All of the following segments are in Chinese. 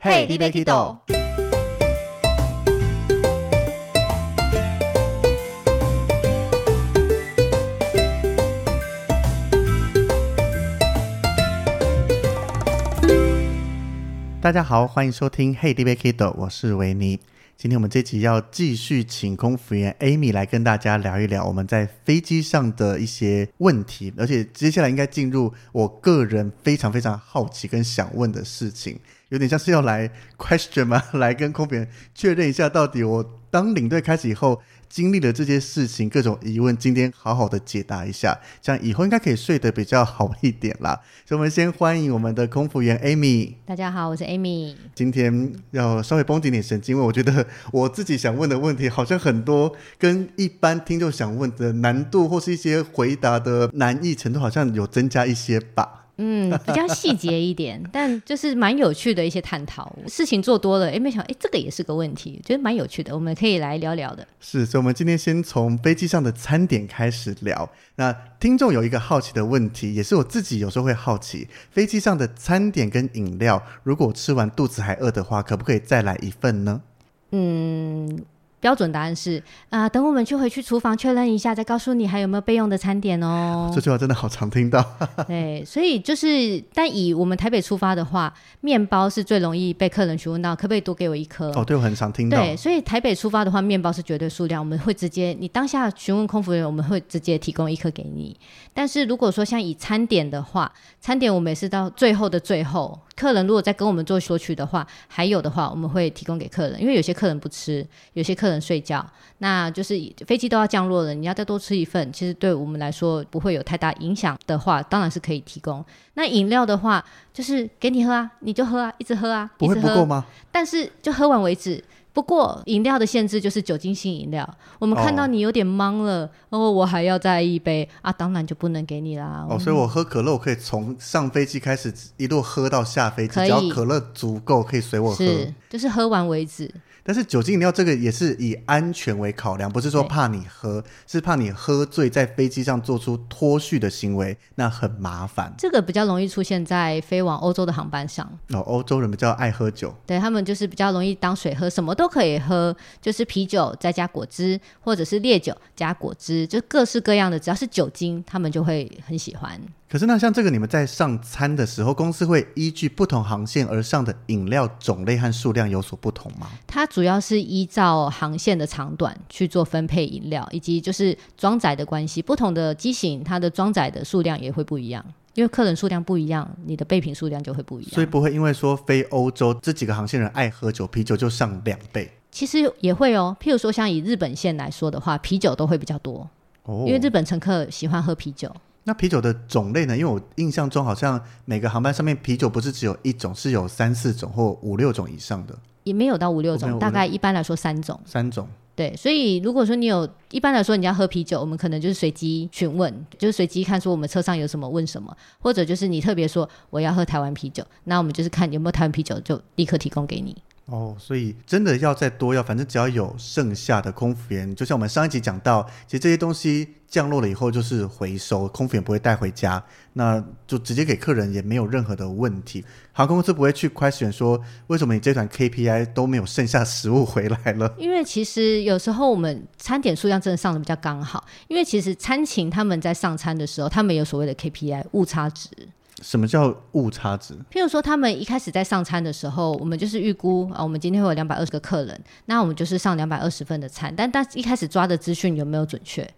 嘿，你别 Kido。大家好，欢迎收听 Hey 尼欲去豆，我是维尼。今天我们这集要继续请空服员 Amy 来跟大家聊一聊我们在飞机上的一些问题，而且接下来应该进入我个人非常非常好奇跟想问的事情，有点像是要来 question 吗？来跟空服员确认一下，到底我当领队开始以后。经历了这些事情，各种疑问，今天好好的解答一下，这样以后应该可以睡得比较好一点啦。所以，我们先欢迎我们的空服员 Amy。大家好，我是 Amy。今天要稍微绷紧点神经，因为我觉得我自己想问的问题好像很多，跟一般听众想问的难度或是一些回答的难易程度，好像有增加一些吧。嗯，比较细节一点，但就是蛮有趣的一些探讨。事情做多了，哎，没想到，哎，这个也是个问题，觉得蛮有趣的，我们可以来聊聊的。是，所以，我们今天先从飞机上的餐点开始聊。那听众有一个好奇的问题，也是我自己有时候会好奇：飞机上的餐点跟饮料，如果吃完肚子还饿的话，可不可以再来一份呢？嗯。标准答案是啊、呃，等我们去回去厨房确认一下，再告诉你还有没有备用的餐点哦。这句话真的好常听到。对，所以就是，但以我们台北出发的话，面包是最容易被客人询问到，可不可以多给我一颗？哦，对，我很常听到。对，所以台北出发的话，面包是绝对数量，我们会直接，你当下询问空服员，我们会直接提供一颗给你。但是如果说像以餐点的话，餐点我们也是到最后的最后。客人如果在跟我们做索取的话，还有的话我们会提供给客人，因为有些客人不吃，有些客人睡觉，那就是飞机都要降落了，你要再多吃一份，其实对我们来说不会有太大影响的话，当然是可以提供。那饮料的话，就是给你喝啊，你就喝啊，一直喝啊，不会不够吗？但是就喝完为止。不过饮料的限制就是酒精性饮料。我们看到你有点懵了，哦，哦，我还要再一杯啊，当然就不能给你啦。哦，所以我喝可乐，我可以从上飞机开始一路喝到下飞机，只要可乐足够，可以随我喝，是，就是喝完为止。但是酒精饮料这个也是以安全为考量，不是说怕你喝，是怕你喝醉在飞机上做出脱序的行为，那很麻烦。这个比较容易出现在飞往欧洲的航班上。哦，欧洲人比较爱喝酒，对，他们就是比较容易当水喝，什么都可以喝，就是啤酒再加果汁，或者是烈酒加果汁，就各式各样的，只要是酒精，他们就会很喜欢。可是那像这个，你们在上餐的时候，公司会依据不同航线而上的饮料种类和数量有所不同吗？它主要是依照航线的长短去做分配饮料，以及就是装载的关系。不同的机型，它的装载的数量也会不一样，因为客人数量不一样，你的备品数量就会不一样。所以不会因为说非欧洲这几个航线人爱喝酒，啤酒就上两倍。其实也会哦，譬如说像以日本线来说的话，啤酒都会比较多哦，因为日本乘客喜欢喝啤酒。那啤酒的种类呢？因为我印象中好像每个航班上面啤酒不是只有一种，是有三四种或五六种以上的。也没有到五六种，大概一般来说三种。三种。对，所以如果说你有一般来说你要喝啤酒，我们可能就是随机询问，就是随机看说我们车上有什么问什么，或者就是你特别说我要喝台湾啤酒，那我们就是看有没有台湾啤酒就立刻提供给你。哦，所以真的要再多要，反正只要有剩下的空服员，就像我们上一集讲到，其实这些东西降落了以后就是回收，空服员不会带回家，那就直接给客人也没有任何的问题。航空公司不会去 question 说，为什么你这团 KPI 都没有剩下食物回来了？因为其实有时候我们餐点数量真的上的比较刚好，因为其实餐勤他们在上餐的时候，他们有所谓的 KPI 误差值。什么叫误差值？譬如说，他们一开始在上餐的时候，我们就是预估啊，我们今天会有两百二十个客人，那我们就是上两百二十份的餐。但但一开始抓的资讯有没有准确？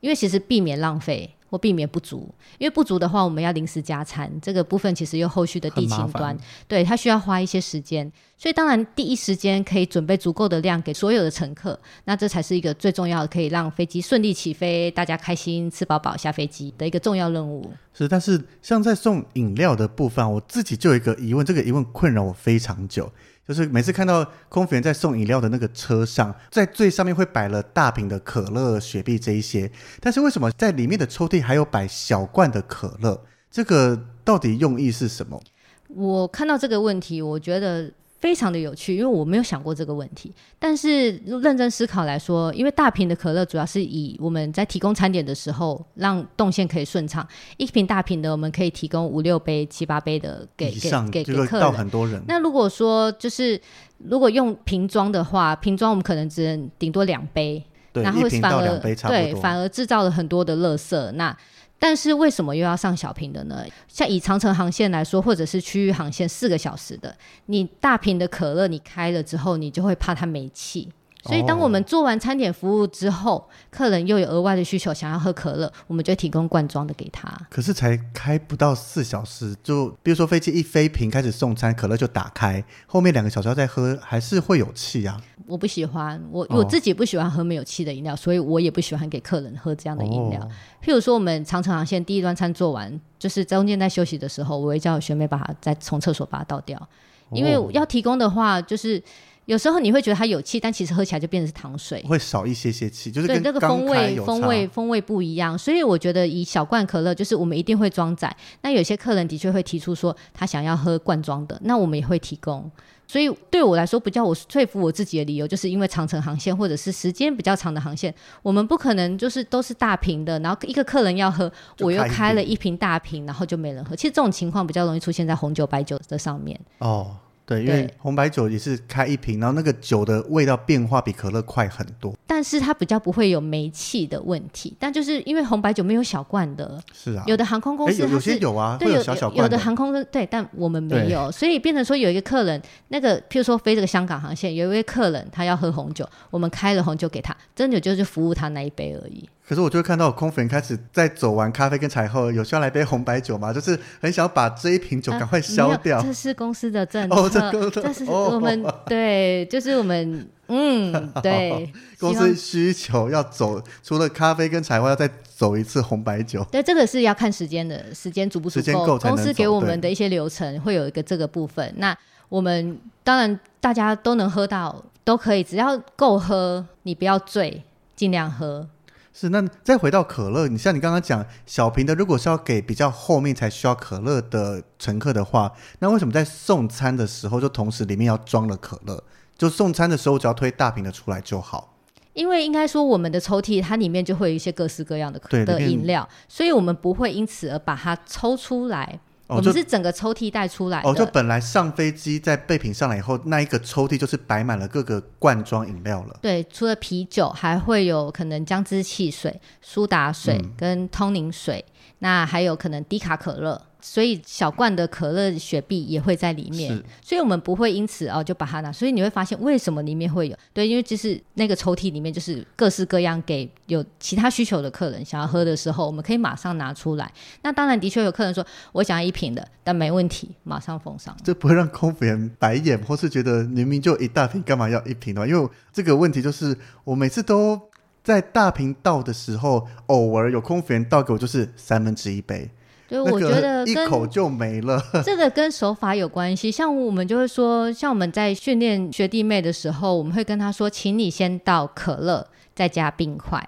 因为其实避免浪费或避免不足，因为不足的话，我们要临时加餐，这个部分其实又后续的地勤端，对，它需要花一些时间。所以当然第一时间可以准备足够的量给所有的乘客，那这才是一个最重要的，可以让飞机顺利起飞，大家开心吃饱饱下飞机的一个重要任务。是，但是像在送饮料的部分，我自己就有一个疑问，这个疑问困扰我非常久，就是每次看到空服员在送饮料的那个车上，在最上面会摆了大瓶的可乐、雪碧这一些，但是为什么在里面的抽屉还有摆小罐的可乐？这个到底用意是什么？我看到这个问题，我觉得。非常的有趣，因为我没有想过这个问题。但是认真思考来说，因为大瓶的可乐主要是以我们在提供餐点的时候，让动线可以顺畅。一瓶大瓶的，我们可以提供五六杯、七八杯的给给给给客人。很多人。那如果说就是如果用瓶装的话，瓶装我们可能只能顶多两杯，对，然后反而对反而制造了很多的垃圾。那但是为什么又要上小瓶的呢？像以长城航线来说，或者是区域航线四个小时的，你大瓶的可乐你开了之后，你就会怕它没气。所以，当我们做完餐点服务之后，哦、客人又有额外的需求，想要喝可乐，我们就提供罐装的给他。可是才开不到四小时，就比如说飞机一飞平开始送餐，可乐就打开，后面两个小时要再喝，还是会有气啊。我不喜欢，我我自己不喜欢喝没有气的饮料，哦，所以我也不喜欢给客人喝这样的饮料。哦、譬如说，我们长城航线第一段餐做完，就是中间在休息的时候，我会叫学妹把它再从厕所把它倒掉，因为要提供的话就是。有时候你会觉得它有气，但其实喝起来就变成是糖水，会少一些些气，就是跟对那个风味风味风味不一样。所以我觉得以小罐可乐，就是我们一定会装载。那有些客人的确会提出说他想要喝罐装的，那我们也会提供。所以对我来说，比较我说服我自己的理由，就是因为长城航线或者是时间比较长的航线，我们不可能就是都是大瓶的，然后一个客人要喝，我又开了一瓶大瓶，然后就没人喝。其实这种情况比较容易出现在红酒、白酒的上面。哦。对，因为红白酒也是开一瓶，然后那个酒的味道变化比可乐快很多，但是它比较不会有煤气的问题。但就是因为红白酒没有小罐的，是啊，有的航空公司有，有些有啊，对，有小小罐有，有的航空公对，但我们没有，所以变成说有一个客人，那个譬如说飞这个香港航线，有一位客人他要喝红酒，我们开了红酒给他，真的就是服务他那一杯而已。可是我就会看到空服员开始在走完咖啡跟茶后，有需要来杯红白酒吗？就是很想要把这一瓶酒赶快消掉。啊、这是公司的政策，哦、这，这是我们、哦、对，就是我们嗯对。公司需求要走，除了咖啡跟茶花，要再走一次红白酒。对，这个是要看时间的，时间足不足够？够公司给我们的一些流程会有一个这个部分。那我们当然大家都能喝到，都可以，只要够喝，你不要醉，尽量喝。是，那再回到可乐，你像你刚刚讲小瓶的，如果是要给比较后面才需要可乐的乘客的话，那为什么在送餐的时候就同时里面要装了可乐？就送餐的时候只要推大瓶的出来就好？因为应该说我们的抽屉它里面就会有一些各式各样的的饮料，所以我们不会因此而把它抽出来。哦、我们是整个抽屉带出来的。哦，就本来上飞机在备品上来以后，那一个抽屉就是摆满了各个罐装饮料了。对，除了啤酒，还会有可能姜汁汽水、苏打水跟通宁水，嗯，那还有可能低卡可乐。所以小罐的可乐、雪碧也会在里面，所以我们不会因此哦就把它拿。所以你会发现为什么里面会有？对，因为就是那个抽屉里面就是各式各样给有其他需求的客人想要喝的时候，我们可以马上拿出来。那当然的确有客人说我想要一瓶的，但没问题，马上奉上。这不会让空服员白眼，或是觉得明明就一大瓶，干嘛要一瓶的？因为这个问题就是我每次都在大瓶倒的时候，偶尔有空服员倒给我就是三分之一杯。对，我觉得一口就没了。这个跟手法有关系。像我们就会说，像我们在训练学弟妹的时候，我们会跟他说，请你先倒可乐，再加冰块。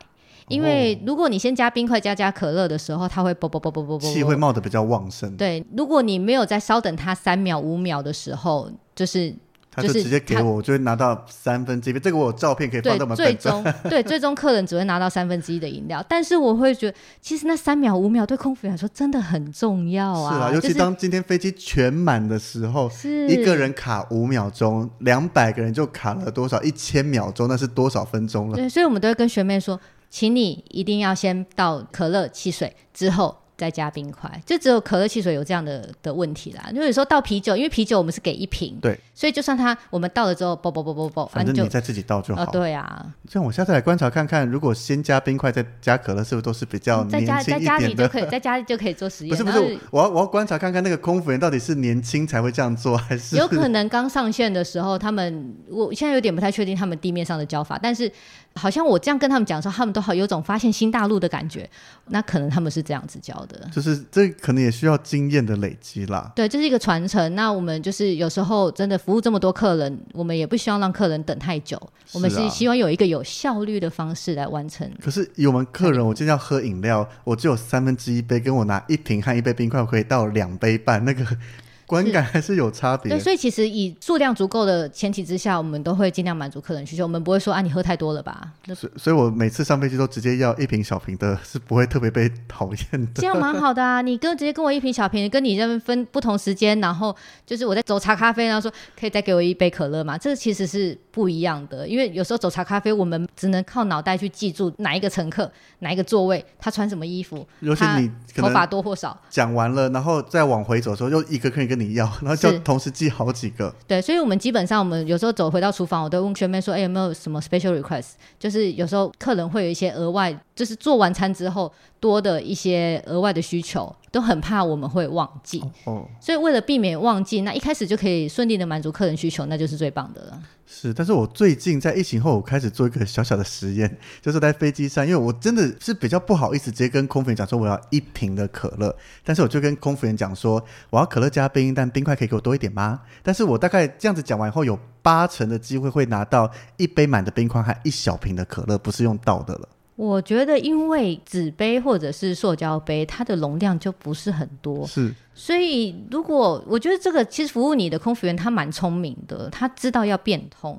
因为如果你先加冰块，加加可乐的时候，它会啵啵啵啵啵啵，气会冒得比较旺盛。对，如果你没有再稍等它三秒、五秒的时候，就是。他就直接给我，就是、我就会拿到三分之一。这个我有照片可以放到我们最终对，最终客人只会拿到三分之一的饮料。但是我会觉得，其实那三秒五秒对空服员来说真的很重要啊。是啊，尤其当今天飞机全满的时候，是一个人卡五秒钟，两百个人就卡了多少？一千秒钟，那是多少分钟了？对，所以我们都会跟学妹说，请你一定要先倒可乐、汽水之后。再加冰块，就只有可乐、汽水有这样的的问题啦。因为有时候倒啤酒，因为啤酒我们是给一瓶，对，所以就算它我们倒了之后，啵啵啵啵啵，反正你再自己倒就好。哦、对啊，这样我下次来观察看看，如果先加冰块再加可乐，是不是都是比较年轻一点的？在家里就可以，在家里就可以做实验。不是不是，我要我要观察看看那个空服员到底是年轻才会这样做，还是有可能刚上线的时候，他们我现在有点不太确定他们地面上的教法，但是好像我这样跟他们讲的时候，他们都好有种发现新大陆的感觉。那可能他们是这样子教就是这可能也需要经验的累积啦。对，这、就是一个传承。那我们就是有时候真的服务这么多客人，我们也不希望让客人等太久。啊、我们是希望有一个有效率的方式来完成。可是以我们客人，我今天要喝饮料，我只有三分之一杯，跟我拿一瓶和一杯冰块我可以倒两杯半，那个。观感还是有差别，对，所以其实以数量足够的前提之下，我们都会尽量满足客人需求，我们不会说啊，你喝太多了吧？所以，所以我每次上飞机都直接要一瓶小瓶的，是不会特别被讨厌的。这样蛮好的啊，你跟直接跟我一瓶小瓶，跟你这边分不同时间，然后就是我在走茶咖啡，然后说可以再给我一杯可乐吗？这其实是不一样的，因为有时候走茶咖啡，我们只能靠脑袋去记住哪一个乘客、哪一个座位，他穿什么衣服，尤其你头发多或少。讲完了，然后再往回走的时候，又一个客人跟你要，然后就。同时记好几个，对，所以，我们基本上，我们有时候走回到厨房，我都问学妹说：“哎、欸，有没有什么 special request？就是有时候客人会有一些额外，就是做完餐之后多的一些额外的需求，都很怕我们会忘记。哦，哦，所以为了避免忘记，那一开始就可以顺利的满足客人需求，那就是最棒的了。”是，但是我最近在疫情后，我开始做一个小小的实验，就是在飞机上，因为我真的是比较不好意思直接跟空服员讲说我要一瓶的可乐，但是我就跟空服员讲说我要可乐加冰，但冰块可以给我多一点吗？但是我大概这样子讲完以后，有八成的机会会拿到一杯满的冰块和一小瓶的可乐，不是用倒的了。我觉得，因为纸杯或者是塑胶杯，它的容量就不是很多，是。所以，如果我觉得这个其实服务你的空服员他蛮聪明的，他知道要变通。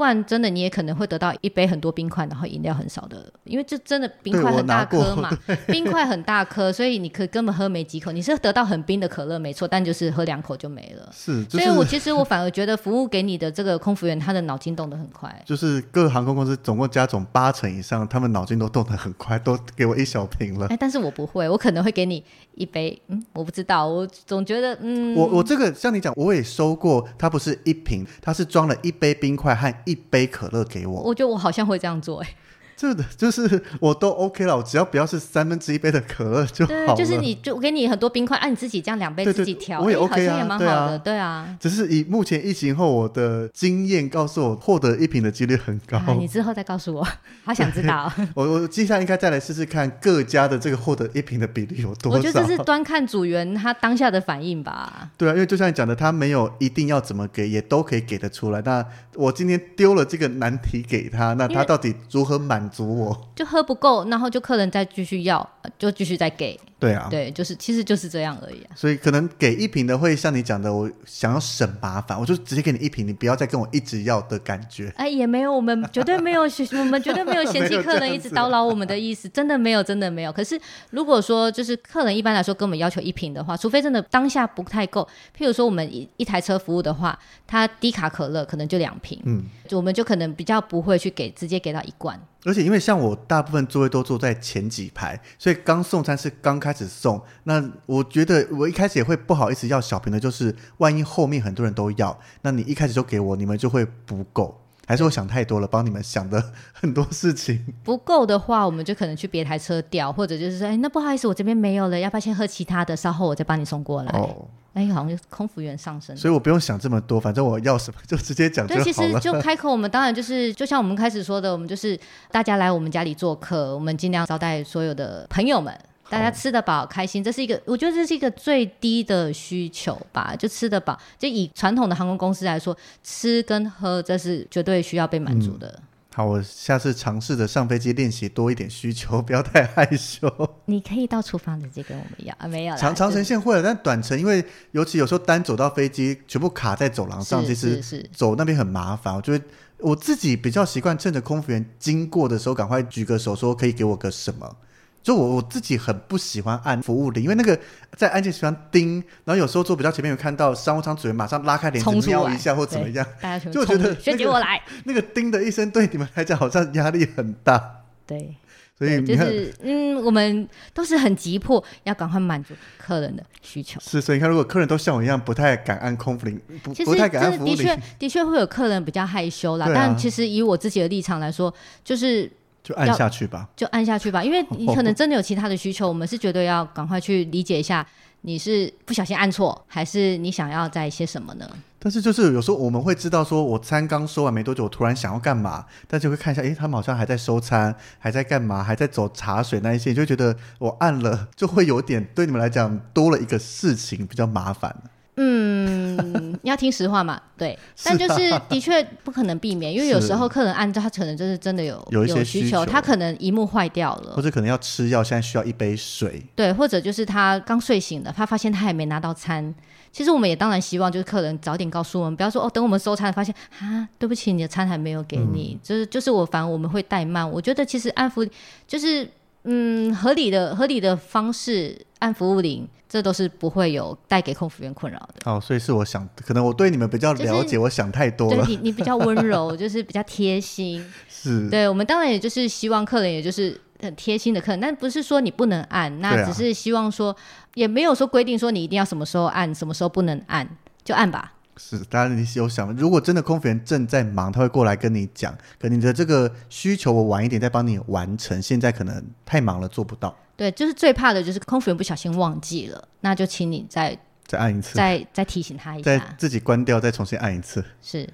不然真的你也可能会得到一杯很多冰块，然后饮料很少的，因为这真的冰块很大颗嘛，冰块很大颗，所以你可以根本喝没几口。你是得到很冰的可乐没错，但就是喝两口就没了。是，就是、所以我其实我反而觉得服务给你的这个空服员，他的脑筋动得很快。就是各航空公司总共加总八成以上，他们脑筋都动得很快，都给我一小瓶了。哎，但是我不会，我可能会给你一杯，嗯，我不知道，我总觉得，嗯，我我这个像你讲，我也收过，它不是一瓶，它是装了一杯冰块和一杯可乐给我，我觉得我好像会这样做哎、欸。这的 就是我都 OK 了，我只要不要是三分之一杯的可乐就好了。对，就是你就给你很多冰块，按、啊、你自己这样两杯自己调，我也 OK 啊，好像也蛮好的，对啊。对啊，只是以目前疫情后我的经验告诉我，获得一瓶的几率很高。你之后再告诉我，好想知道。我我接下来应该再来试试看各家的这个获得一瓶的比例有多少。我觉得这是端看组员他当下的反应吧。对啊，因为就像你讲的，他没有一定要怎么给，也都可以给得出来。那我今天丢了这个难题给他，那他到底如何满足我？就喝不够，然后就客人再继续要，就继续再给。对啊，对，就是其实就是这样而已啊。所以可能给一瓶的会像你讲的，我想要省麻烦，我就直接给你一瓶，你不要再跟我一直要的感觉。哎，也没有，我们绝对没有，我们绝对没有嫌弃客人一直叨扰我们的意思，真的没有，真的没有。可是如果说就是客人一般来说跟我们要求一瓶的话，除非真的当下不太够，譬如说我们一一台车服务的话，他低卡可乐可能就两瓶，嗯，我们就可能比较不会去给直接给到一罐。而且因为像我大部分座位都坐在前几排，所以刚送餐是刚开始送。那我觉得我一开始也会不好意思要小瓶的，就是万一后面很多人都要，那你一开始就给我，你们就会不够。还是我想太多了，帮你们想的很多事情。不够的话，我们就可能去别台车调，或者就是说，哎，那不好意思，我这边没有了，要不要先喝其他的？稍后我再帮你送过来。哦。哎，好像就空服员上升，所以我不用想这么多，反正我要什么就直接讲就好了。对，其实就开口，我们当然就是，就像我们开始说的，我们就是大家来我们家里做客，我们尽量招待所有的朋友们，大家吃得饱开心，这是一个，我觉得这是一个最低的需求吧，就吃得饱。就以传统的航空公司来说，吃跟喝这是绝对需要被满足的。嗯好，我下次尝试着上飞机练习多一点需求，不要太害羞。你可以到厨房直接跟我们要啊，没有长长程线会了，但短程因为尤其有时候单走到飞机，全部卡在走廊上，其实走那边很麻烦。我觉得我自己比较习惯趁着空服员经过的时候，赶快举个手说可以给我个什么。就我我自己很不喜欢按服务铃，因为那个在安检区叮，然后有时候坐比较前面有看到商务舱主员马上拉开帘子瞄一下或怎么样，大家就 觉得学姐我来，那个叮的一声对你们来讲好像压力很大。对，所以就是嗯，我们都是很急迫要赶快满足客人的需求。是，所以你看，如果客人都像我一样不太敢按空服铃，不不太敢按服务铃，的确的确会有客人比较害羞啦。啊、但其实以我自己的立场来说，就是。就按下去吧，就按下去吧，因为你可能真的有其他的需求，我们是绝对要赶快去理解一下你是不小心按错，还是你想要在一些什么呢？但是就是有时候我们会知道，说我餐刚收完没多久，我突然想要干嘛，但是会看一下，诶，他们好像还在收餐，还在干嘛，还在走茶水那一些，你就觉得我按了就会有点对你们来讲多了一个事情，比较麻烦。嗯，你 要听实话嘛，对，但就是的确不可能避免，因为有时候客人按照他可能就是真的有 有一些需求，他可能一幕坏掉了，或者可能要吃药，现在需要一杯水，对，或者就是他刚睡醒了，他发现他还没拿到餐，其实我们也当然希望就是客人早点告诉我们，不要说哦，等我们收餐发现啊，对不起，你的餐还没有给你，嗯、就是就是我反而我们会怠慢，我觉得其实安抚就是嗯合理的合理的方式。按服务铃，这都是不会有带给空服员困扰的。哦，所以是我想，可能我对你们比较了解，就是、我想太多了。对，你你比较温柔，就是比较贴心。是，对我们当然也就是希望客人，也就是很贴心的客人，但不是说你不能按，那只是希望说，啊、也没有说规定说你一定要什么时候按，什么时候不能按，就按吧。是，当然你有想，如果真的空服员正在忙，他会过来跟你讲，可你的这个需求我晚一点再帮你完成，现在可能太忙了做不到。对，就是最怕的就是空服员不小心忘记了，那就请你再再按一次，再再提醒他一下，再自己关掉，再重新按一次。是，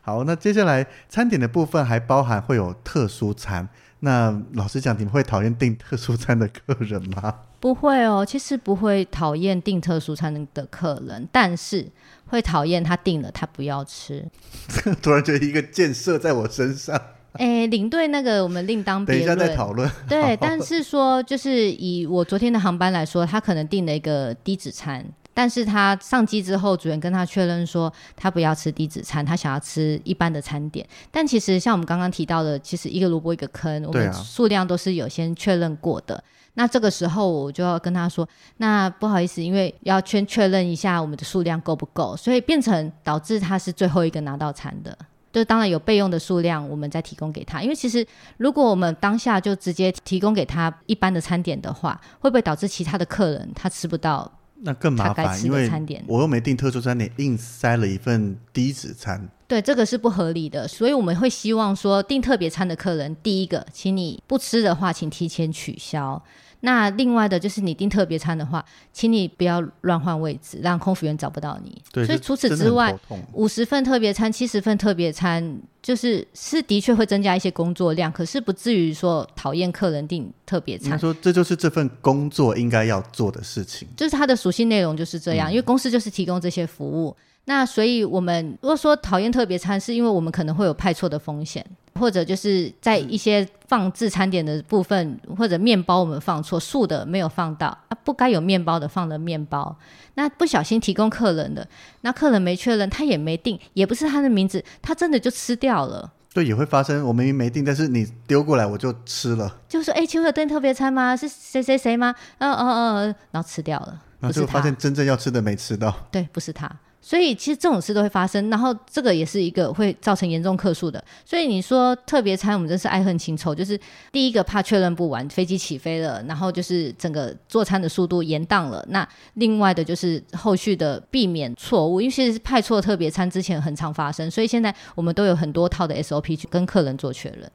好，那接下来餐点的部分还包含会有特殊餐。那老实讲，你们会讨厌订特殊餐的客人吗？不会哦，其实不会讨厌订特殊餐的客人，但是会讨厌他订了他不要吃。突然觉得一个箭射在我身上。哎，领队那个我们另当别论，等一下再讨论。对，但是说就是以我昨天的航班来说，他可能订了一个低脂餐，但是他上机之后，主人跟他确认说他不要吃低脂餐，他想要吃一般的餐点。但其实像我们刚刚提到的，其实一个萝卜一个坑，我们数量都是有先确认过的。那这个时候我就要跟他说，那不好意思，因为要先确认一下我们的数量够不够，所以变成导致他是最后一个拿到餐的。就当然有备用的数量，我们再提供给他。因为其实如果我们当下就直接提供给他一般的餐点的话，会不会导致其他的客人他吃不到？那更麻烦，因为我又没订特殊餐点，硬塞了一份低脂餐。对，这个是不合理的。所以我们会希望说，订特别餐的客人，第一个，请你不吃的话，请提前取消。那另外的就是你订特别餐的话，请你不要乱换位置，让空服员找不到你。对，所以除此之外，五十份特别餐、七十份特别餐，就是是的确会增加一些工作量，可是不至于说讨厌客人订特别餐。他说这就是这份工作应该要做的事情，就是它的属性内容就是这样，嗯、因为公司就是提供这些服务。那所以我们如果说讨厌特别餐，是因为我们可能会有派错的风险。或者就是在一些放置餐点的部分，或者面包我们放错，素的没有放到啊，不该有面包的放了面包，那不小心提供客人的，那客人没确认，他也没订，也不是他的名字，他真的就吃掉了。对，也会发生，我明明没订，但是你丢过来我就吃了。就说哎，请问有订特别餐吗？是谁谁谁吗？嗯嗯嗯，然后吃掉了，然后就发现真正要吃的没吃到。对，不是他。所以其实这种事都会发生，然后这个也是一个会造成严重客诉的。所以你说特别餐，我们真是爱恨情仇。就是第一个怕确认不完，飞机起飞了，然后就是整个做餐的速度延宕了。那另外的就是后续的避免错误，因为其实派错特别餐之前很常发生，所以现在我们都有很多套的 SOP 去跟客人做确认。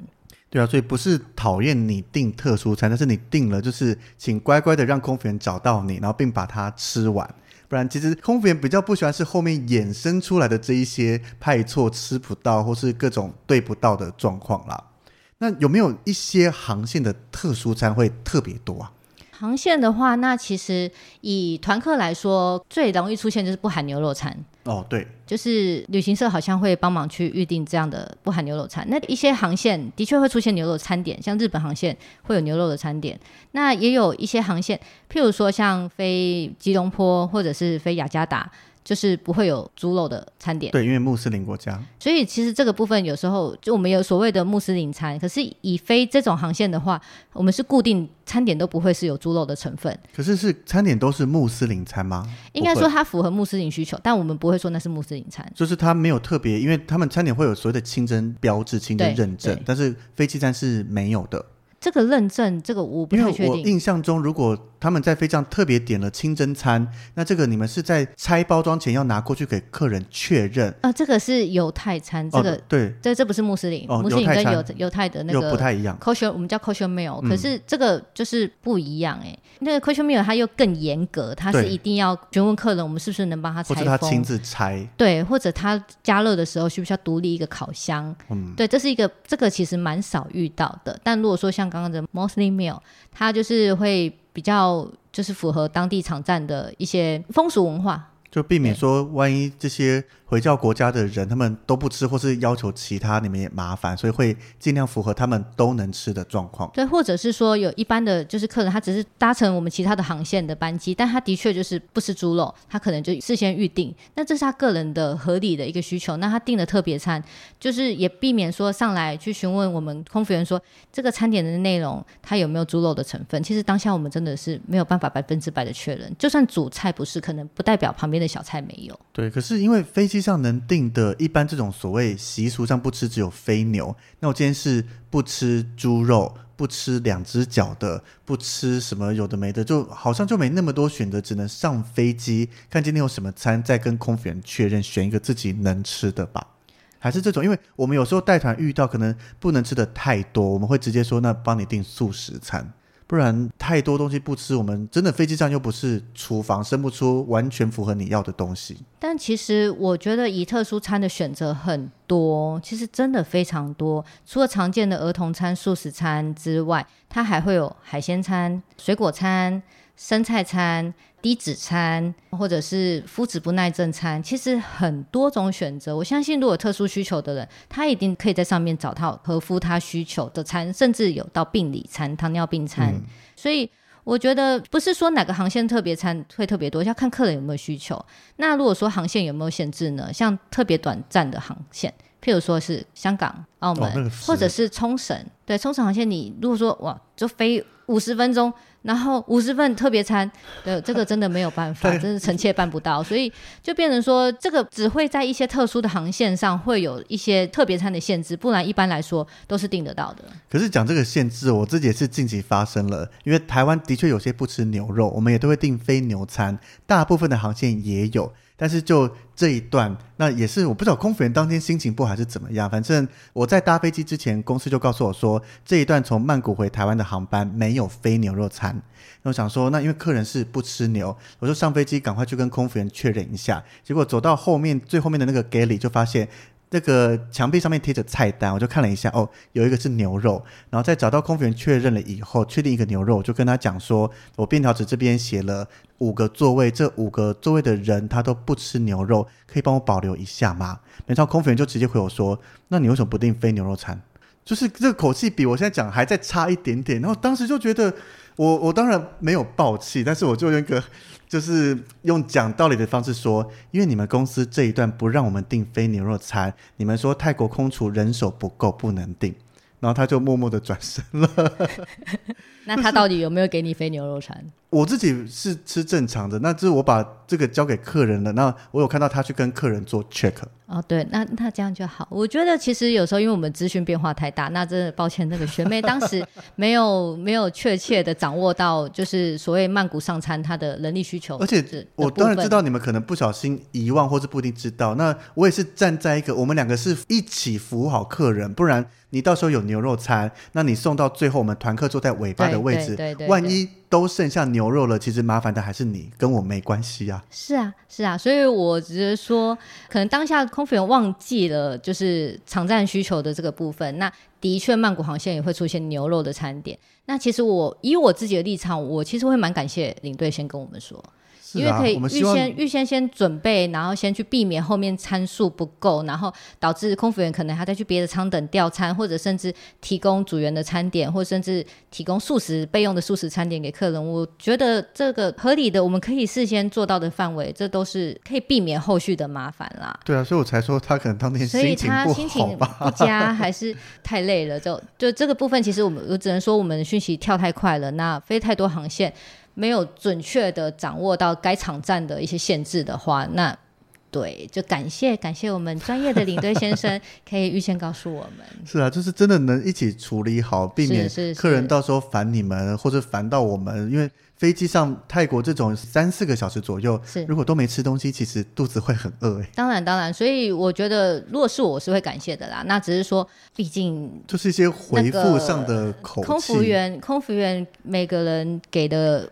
对啊，所以不是讨厌你订特殊餐，但是你订了就是请乖乖的让空服员找到你，然后并把它吃完。不然，其实空服员比较不喜欢是后面衍生出来的这一些派错、吃不到或是各种对不到的状况啦。那有没有一些航线的特殊餐会特别多啊？航线的话，那其实以团客来说，最容易出现就是不含牛肉餐。哦，对，就是旅行社好像会帮忙去预定这样的不含牛肉餐。那一些航线的确会出现牛肉餐点，像日本航线会有牛肉的餐点。那也有一些航线，譬如说像飞吉隆坡或者是飞雅加达。就是不会有猪肉的餐点，对，因为穆斯林国家，所以其实这个部分有时候就我们有所谓的穆斯林餐，可是以飞这种航线的话，我们是固定餐点都不会是有猪肉的成分。可是是餐点都是穆斯林餐吗？应该说它符合穆斯林需求，但我们不会说那是穆斯林餐。就是它没有特别，因为他们餐点会有所谓的清真标志、清真认证，但是飞机餐是没有的。这个认证，这个我不太确定。因为我印象中，如果他们在飞机上特别点了清真餐，那这个你们是在拆包装前要拿过去给客人确认。啊，这个是犹太餐，这个、哦、对，这这不是穆斯林，哦、穆斯林跟犹犹太的那个不太一样。kosher 我们叫 kosher meal，、嗯、可是这个就是不一样哎。那个 kosher meal 它又更严格，它是一定要询问客人，我们是不是能帮他拆封，或者他亲自拆。对，或者他加热的时候需不需要独立一个烤箱？嗯，对，这是一个这个其实蛮少遇到的。但如果说像刚刚的 Muslim meal，它就是会比较就是符合当地场站的一些风俗文化，就避免说万一这些。回教国家的人，他们都不吃，或是要求其他，你们也麻烦，所以会尽量符合他们都能吃的状况。对，或者是说有一般的就是客人，他只是搭乘我们其他的航线的班机，但他的确就是不吃猪肉，他可能就事先预定，那这是他个人的合理的一个需求。那他订的特别餐，就是也避免说上来去询问我们空服员说这个餐点的内容它有没有猪肉的成分。其实当下我们真的是没有办法百分之百的确认，就算主菜不是，可能不代表旁边的小菜没有。对，可是因为飞机。机上能订的，一般这种所谓习俗上不吃只有飞牛。那我今天是不吃猪肉，不吃两只脚的，不吃什么有的没的，就好像就没那么多选择，只能上飞机看今天有什么餐，再跟空服员确认，选一个自己能吃的吧。还是这种，因为我们有时候带团遇到可能不能吃的太多，我们会直接说那帮你订素食餐。不然太多东西不吃，我们真的飞机上又不是厨房，生不出完全符合你要的东西。但其实我觉得以特殊餐的选择很多，其实真的非常多。除了常见的儿童餐、素食餐之外，它还会有海鲜餐、水果餐。生菜餐、低脂餐，或者是麸质不耐症餐，其实很多种选择。我相信，如果有特殊需求的人，他一定可以在上面找到合乎他需求的餐，甚至有到病理餐、糖尿病餐。嗯、所以，我觉得不是说哪个航线特别餐会特别多，要看客人有没有需求。那如果说航线有没有限制呢？像特别短暂的航线，譬如说是香港、澳门，哦那个、或者是冲绳。对，冲绳航线，你如果说哇，就飞五十分钟。然后五十份特别餐，对，这个真的没有办法，真是臣妾办不到，所以就变成说，这个只会在一些特殊的航线上会有一些特别餐的限制，不然一般来说都是订得到的。可是讲这个限制，我自己也是近期发生了，因为台湾的确有些不吃牛肉，我们也都会订非牛餐，大部分的航线也有。但是就这一段，那也是我不知道空服员当天心情不好还是怎么样。反正我在搭飞机之前，公司就告诉我说，这一段从曼谷回台湾的航班没有非牛肉餐。那我想说，那因为客人是不吃牛，我就上飞机赶快去跟空服员确认一下。结果走到后面最后面的那个隔离就发现。这个墙壁上面贴着菜单，我就看了一下，哦，有一个是牛肉，然后再找到空服员确认了以后，确定一个牛肉，我就跟他讲说，我便条纸这边写了五个座位，这五个座位的人他都不吃牛肉，可以帮我保留一下吗？没想到空服员就直接回我说，那你为什么不订非牛肉餐？就是这个口气比我现在讲还再差一点点，然后当时就觉得。我我当然没有爆气，但是我就用一个就是用讲道理的方式说，因为你们公司这一段不让我们订非牛肉餐，你们说泰国空厨人手不够不能订，然后他就默默的转身了。那他到底有没有给你飞牛肉餐？我自己是吃正常的，那就是我把这个交给客人了。那我有看到他去跟客人做 check。哦，对，那那这样就好。我觉得其实有时候因为我们资讯变化太大，那真的抱歉，那个学妹当时没有 没有确切的掌握到，就是所谓曼谷上餐他的人力需求。而且我当然知道你们可能不小心遗忘，或是不一定知道。那我也是站在一个我们两个是一起服务好客人，不然你到时候有牛肉餐，那你送到最后，我们团客坐在尾巴的位置，对对对对对，万一都剩下牛肉了，其实麻烦的还是你，跟我没关系啊。是啊，是啊，所以我只是说，可能当下。空服员忘记了，就是场站需求的这个部分。那的确，曼谷航线也会出现牛肉的餐点。那其实我以我自己的立场，我其实会蛮感谢领队先跟我们说。因为可以预先预先先准备，然后先去避免后面参数不够，然后导致空服员可能还再去别的舱等调餐，或者甚至提供组员的餐点，或甚至提供素食备用的素食餐点给客人。我觉得这个合理的，我们可以事先做到的范围，这都是可以避免后续的麻烦啦。对啊，所以我才说他可能当天心情不好吧。所以他心情不佳还是太累了，就就这个部分，其实我们我只能说我们的讯息跳太快了，那飞太多航线。没有准确的掌握到该场站的一些限制的话，那对，就感谢感谢我们专业的领队先生，可以预先告诉我们。是啊，就是真的能一起处理好，避免客人到时候烦你们，或者烦到我们，因为。飞机上泰国这种三四个小时左右，是如果都没吃东西，其实肚子会很饿哎。当然当然，所以我觉得如果是我，我是会感谢的啦。那只是说，毕竟就是一些回复上的口气。空服员，空服员每个人给的。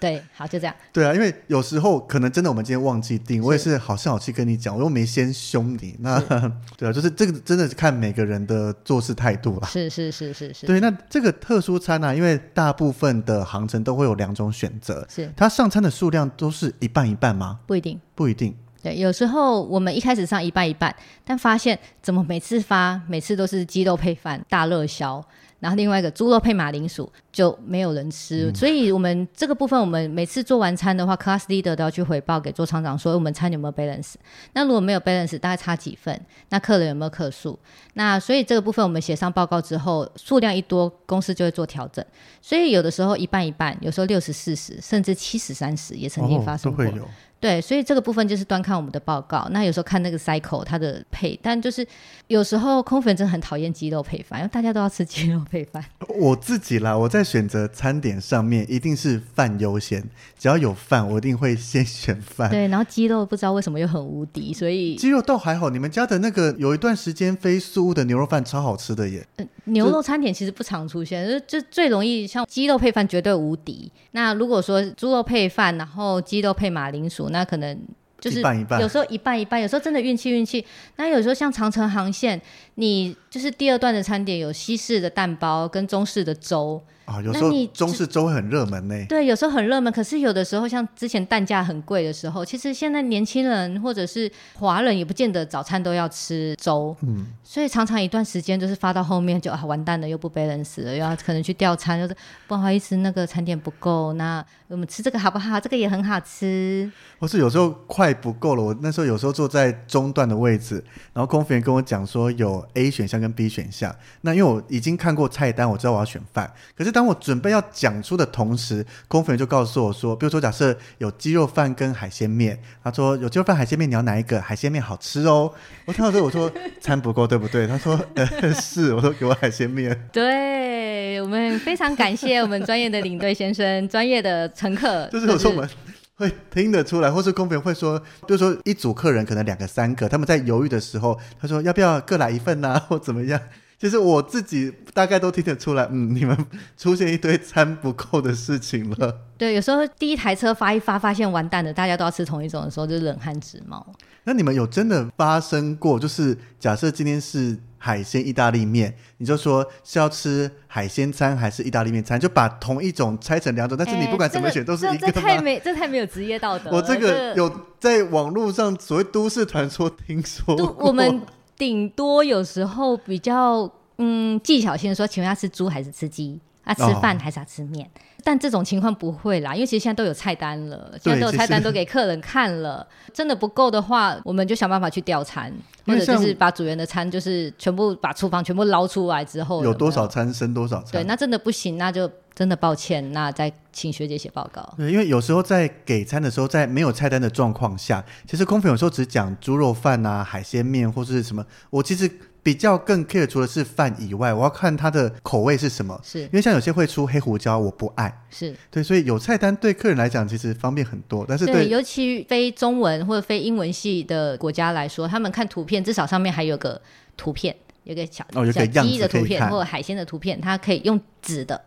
对，好，就这样。对啊，因为有时候可能真的我们今天忘记订，我也是好声好气跟你讲，我又没先凶你。那 对啊，就是这个真的是看每个人的做事态度了。是是是是是。对，那这个特殊餐呢、啊，因为大部分的航程都会有两种选择，是它上餐的数量都是一半一半吗？不一定，不一定。对，有时候我们一开始上一半一半，但发现怎么每次发每次都是鸡肉配饭大热销。然后另外一个猪肉配马铃薯就没有人吃，嗯、所以我们这个部分，我们每次做完餐的话，class leader 都要去回报给座厂长说我们餐有没有 balance。那如果没有 balance，大概差几份？那客人有没有客诉？那所以这个部分我们写上报告之后，数量一多，公司就会做调整。所以有的时候一半一半，有时候六十四十，甚至七十三十也曾经发生过。哦对，所以这个部分就是端看我们的报告。那有时候看那个 cycle 它的配，但就是有时候空粉真的很讨厌鸡肉配饭，因为大家都要吃鸡肉配饭。我自己啦，我在选择餐点上面一定是饭优先，只要有饭，我一定会先选饭。对，然后鸡肉不知道为什么又很无敌，所以鸡肉倒还好。你们家的那个有一段时间飞速的牛肉饭超好吃的耶。呃，牛肉餐点其实不常出现，就就最容易像鸡肉配饭绝对无敌。那如果说猪肉配饭，然后鸡肉配马铃薯。那可能就是有时候一半一半，有时候真的运气运气。那有时候像长城航线，你就是第二段的餐点有西式的蛋包跟中式的粥。啊，有时候中式粥很热门呢。对，有时候很热门。可是有的时候，像之前蛋价很贵的时候，其实现在年轻人或者是华人也不见得早餐都要吃粥。嗯，所以常常一段时间就是发到后面就啊完蛋了，又不 balance 了，又要可能去调餐，就是不好意思，那个餐点不够，那我们吃这个好不好？这个也很好吃。或是有时候快不够了，我那时候有时候坐在中段的位置，然后空服员跟我讲说有 A 选项跟 B 选项。那因为我已经看过菜单，我知道我要选饭，可是。当我准备要讲出的同时，空服员就告诉我说：“比如说，假设有鸡肉饭跟海鲜面，他说有鸡肉饭、海鲜面，你要哪一个？海鲜面好吃哦。”我听到这，我说餐不够，对不对？他说：“呃，是。”我说：“给我海鲜面。”对，我们非常感谢我们专业的领队先生，专业的 乘客，就是有时候我们会听得出来，或是空服员会说，就是说一组客人可能两个、三个，他们在犹豫的时候，他说：“要不要各来一份呢、啊？或怎么样？”其实我自己大概都听得出来，嗯，你们出现一堆餐不够的事情了。对，有时候第一台车发一发，发现完蛋了，大家都要吃同一种的时候，就冷汗直冒。那你们有真的发生过？就是假设今天是海鲜意大利面，你就说是要吃海鲜餐还是意大利面餐，就把同一种拆成两种，但是你不管怎么选都是一个太没，这太没有职业道德。我这个有在网络上所谓都市传说听说过，我们。顶多有时候比较嗯技巧性的说，请问要吃猪还是吃鸡？要、啊、吃饭还是要吃面？哦、但这种情况不会啦，因为其实现在都有菜单了，现在都有菜单都给客人看了。真的不够的话，我们就想办法去调餐，或者就是把组员的餐就是全部把厨房全部捞出来之后有有，多少餐剩多少餐。对，那真的不行，那就真的抱歉，那再请学姐写报告。对，因为有时候在给餐的时候，在没有菜单的状况下，其实空服有时候只讲猪肉饭啊、海鲜面或是什么，我其实。比较更 care 除了是饭以外，我要看它的口味是什么。是因为像有些会出黑胡椒，我不爱。是对，所以有菜单对客人来讲其实方便很多。但是对，对尤其非中文或者非英文系的国家来说，他们看图片至少上面还有个图片，有个小哦，有个鸡的图片或者海鲜的图片，它可以用纸的，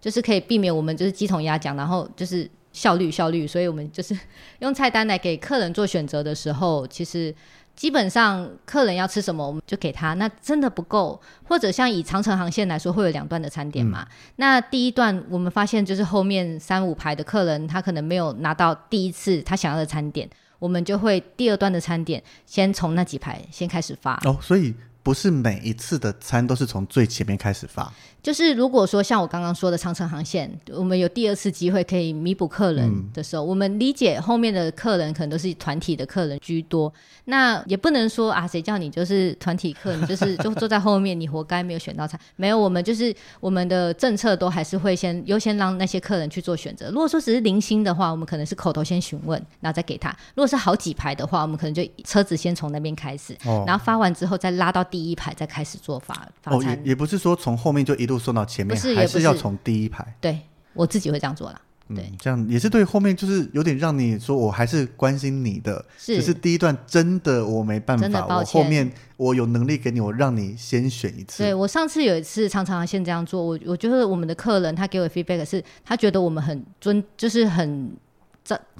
就是可以避免我们就是鸡同鸭讲，然后就是效率效率。所以我们就是用菜单来给客人做选择的时候，其实。基本上客人要吃什么，我们就给他。那真的不够，或者像以长城航线来说，会有两段的餐点嘛？嗯、那第一段我们发现就是后面三五排的客人，他可能没有拿到第一次他想要的餐点，我们就会第二段的餐点先从那几排先开始发。哦，所以不是每一次的餐都是从最前面开始发。就是如果说像我刚刚说的长城航线，我们有第二次机会可以弥补客人的时候，嗯、我们理解后面的客人可能都是团体的客人居多。那也不能说啊，谁叫你就是团体客，你就是就坐在后面，你活该没有选到餐。没有，我们就是我们的政策都还是会先优先让那些客人去做选择。如果说只是零星的话，我们可能是口头先询问，然后再给他；如果是好几排的话，我们可能就车子先从那边开始，哦、然后发完之后再拉到第一排，再开始做发发餐。哦，也也不是说从后面就一路送到前面，是还是要从第一排？对，我自己会这样做啦。对、嗯，这样也是对后面就是有点让你说，我还是关心你的，是只是第一段真的我没办法，我后面我有能力给你，我让你先选一次。对，我上次有一次常常先这样做，我我觉得我们的客人他给我 feedback 是，他觉得我们很尊，就是很。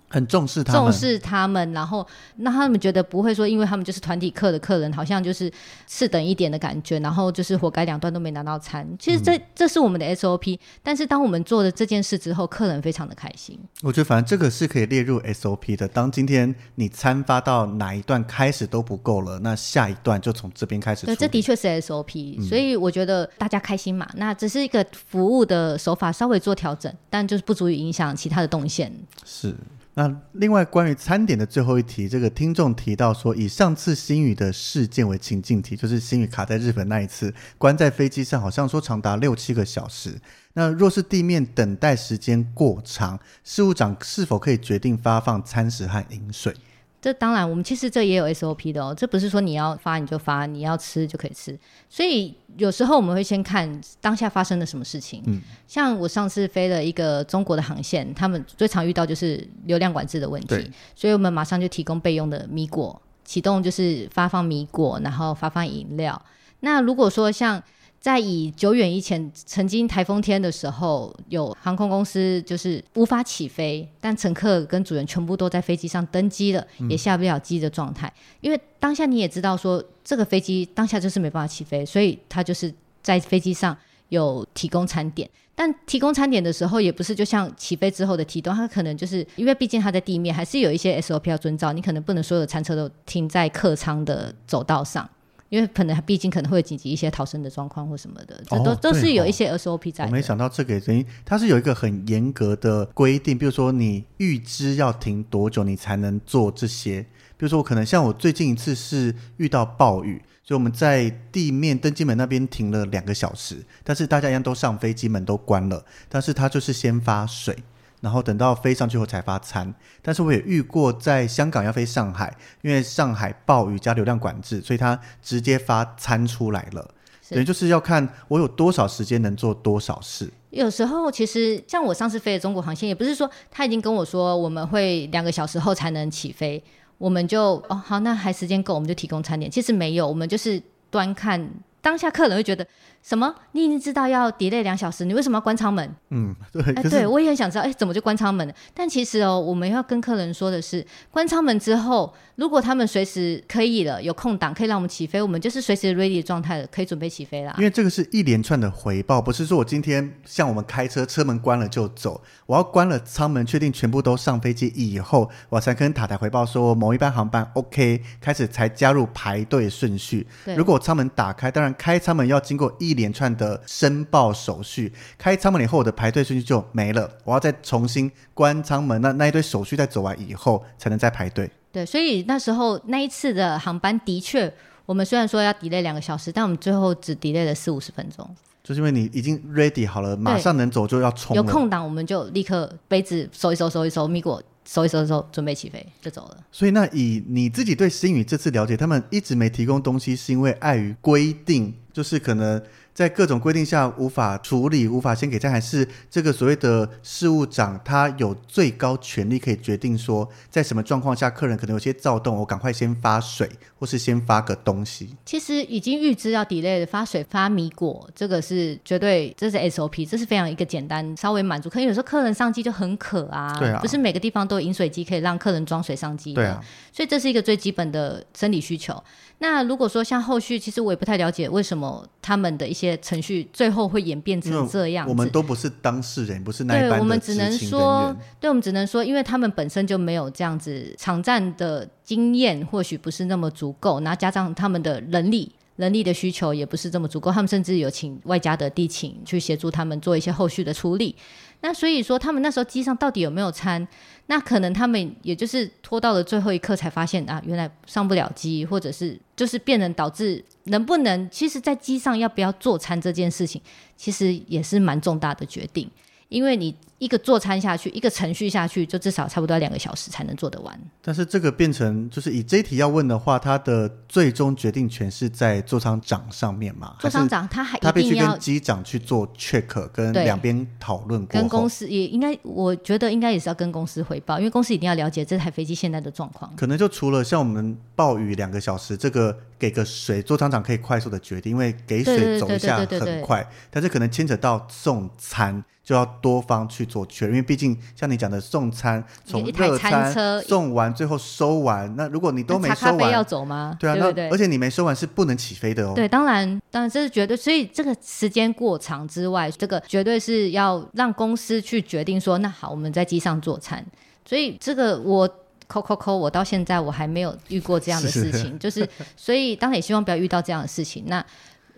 很重视他们，重视他们，然后那他们觉得不会说，因为他们就是团体客的客人，好像就是次等一点的感觉，然后就是活该两段都没拿到餐。其实这、嗯、这是我们的 SOP，但是当我们做了这件事之后，客人非常的开心。我觉得反正这个是可以列入 SOP 的。当今天你餐发到哪一段开始都不够了，那下一段就从这边开始。对，这的确是 SOP，、嗯、所以我觉得大家开心嘛。那只是一个服务的手法稍微做调整，但就是不足以影响其他的动线。是。那另外关于餐点的最后一题，这个听众提到说，以上次星宇的事件为情境题，就是星宇卡在日本那一次，关在飞机上，好像说长达六七个小时。那若是地面等待时间过长，事务长是否可以决定发放餐食和饮水？这当然，我们其实这也有 SOP 的哦，这不是说你要发你就发，你要吃就可以吃。所以有时候我们会先看当下发生了什么事情。嗯，像我上次飞了一个中国的航线，他们最常遇到就是流量管制的问题，所以我们马上就提供备用的米果，启动就是发放米果，然后发放饮料。那如果说像在以久远以前，曾经台风天的时候，有航空公司就是无法起飞，但乘客跟主人全部都在飞机上登机了，也下不了机的状态。嗯、因为当下你也知道说，这个飞机当下就是没办法起飞，所以他就是在飞机上有提供餐点。但提供餐点的时候，也不是就像起飞之后的提供，它可能就是因为毕竟它在地面，还是有一些 SOP 要遵照，你可能不能所有的餐车都停在客舱的走道上。因为可能毕竟可能会紧急一些逃生的状况或什么的，这都、哦、都是有一些 SOP 在的。我没想到这个原因它是有一个很严格的规定，比如说你预知要停多久你才能做这些。比如说我可能像我最近一次是遇到暴雨，所以我们在地面登机门那边停了两个小时，但是大家一样都上飞机门都关了，但是它就是先发水。然后等到飞上去后才发餐，但是我也遇过在香港要飞上海，因为上海暴雨加流量管制，所以他直接发餐出来了。等于就是要看我有多少时间能做多少事。有时候其实像我上次飞的中国航线，也不是说他已经跟我说我们会两个小时后才能起飞，我们就哦好，那还时间够，我们就提供餐点。其实没有，我们就是端看当下客人会觉得。什么？你已经知道要 delay 两小时，你为什么要关舱门？嗯，对，哎，对我也很想知道，哎，怎么就关舱门了？但其实哦，我们要跟客人说的是，关舱门之后，如果他们随时可以了，有空档可以让我们起飞，我们就是随时 ready 的状态了，可以准备起飞啦。因为这个是一连串的回报，不是说我今天像我们开车，车门关了就走，我要关了舱门，确定全部都上飞机以后，我才跟塔台回报说某一班航班 OK，开始才加入排队顺序。对如果舱门打开，当然开舱门要经过一连串的申报手续，开舱门以后，我的排队顺序就没了。我要再重新关舱门，那那一堆手续再走完以后，才能再排队。对，所以那时候那一次的航班的确，我们虽然说要 delay 两个小时，但我们最后只 delay 了四五十分钟。就是因为你已经 ready 好了，马上能走就要冲。有空档我们就立刻杯子收一收，收一收，米果收一收的时候准备起飞就走了。所以那以你自己对星宇这次了解，他们一直没提供东西，是因为碍于规定，就是可能。在各种规定下无法处理，无法先给餐，还是这个所谓的事务长他有最高权力可以决定说，在什么状况下客人可能有些躁动，我赶快先发水，或是先发个东西。其实已经预知要 delay 的发水发米果，这个是绝对，这是 SOP，这是非常一个简单，稍微满足。可能有时候客人上机就很渴啊，对啊，不是每个地方都有饮水机可以让客人装水上机的，对啊，所以这是一个最基本的生理需求。那如果说像后续，其实我也不太了解为什么他们的一些程序最后会演变成这样。我们都不是当事人，不是那一班的。对，我们只能说，对，我们只能说，因为他们本身就没有这样子场站的经验，或许不是那么足够，然后加上他们的能力人力的需求也不是这么足够，他们甚至有请外加的地勤去协助他们做一些后续的处理。那所以说，他们那时候机上到底有没有餐？那可能他们也就是拖到了最后一刻才发现啊，原来上不了机，或者是就是变成导致能不能，其实在机上要不要做餐这件事情，其实也是蛮重大的决定。因为你一个做餐下去，一个程序下去，就至少差不多要两个小时才能做得完。但是这个变成就是以这一题要问的话，他的最终决定权是在座舱长上面嘛？座舱长他还他必须跟机长去做 check，跟两边讨论过，跟公司也应该，我觉得应该也是要跟公司汇报，因为公司一定要了解这台飞机现在的状况。可能就除了像我们暴雨两个小时，这个给个水，座舱长可以快速的决定，因为给水走一下很快，但是可能牵扯到送餐。就要多方去做确认，因为毕竟像你讲的送餐，从热餐送完，最后收完，那如果你都没收完，要走吗？对啊，对对，而且你没收完是不能起飞的哦。对，当然，当然这是绝对，所以这个时间过长之外，这个绝对是要让公司去决定说，那好，我们在机上做餐。所以这个我抠抠抠，我到现在我还没有遇过这样的事情，是就是所以当然也希望不要遇到这样的事情。那。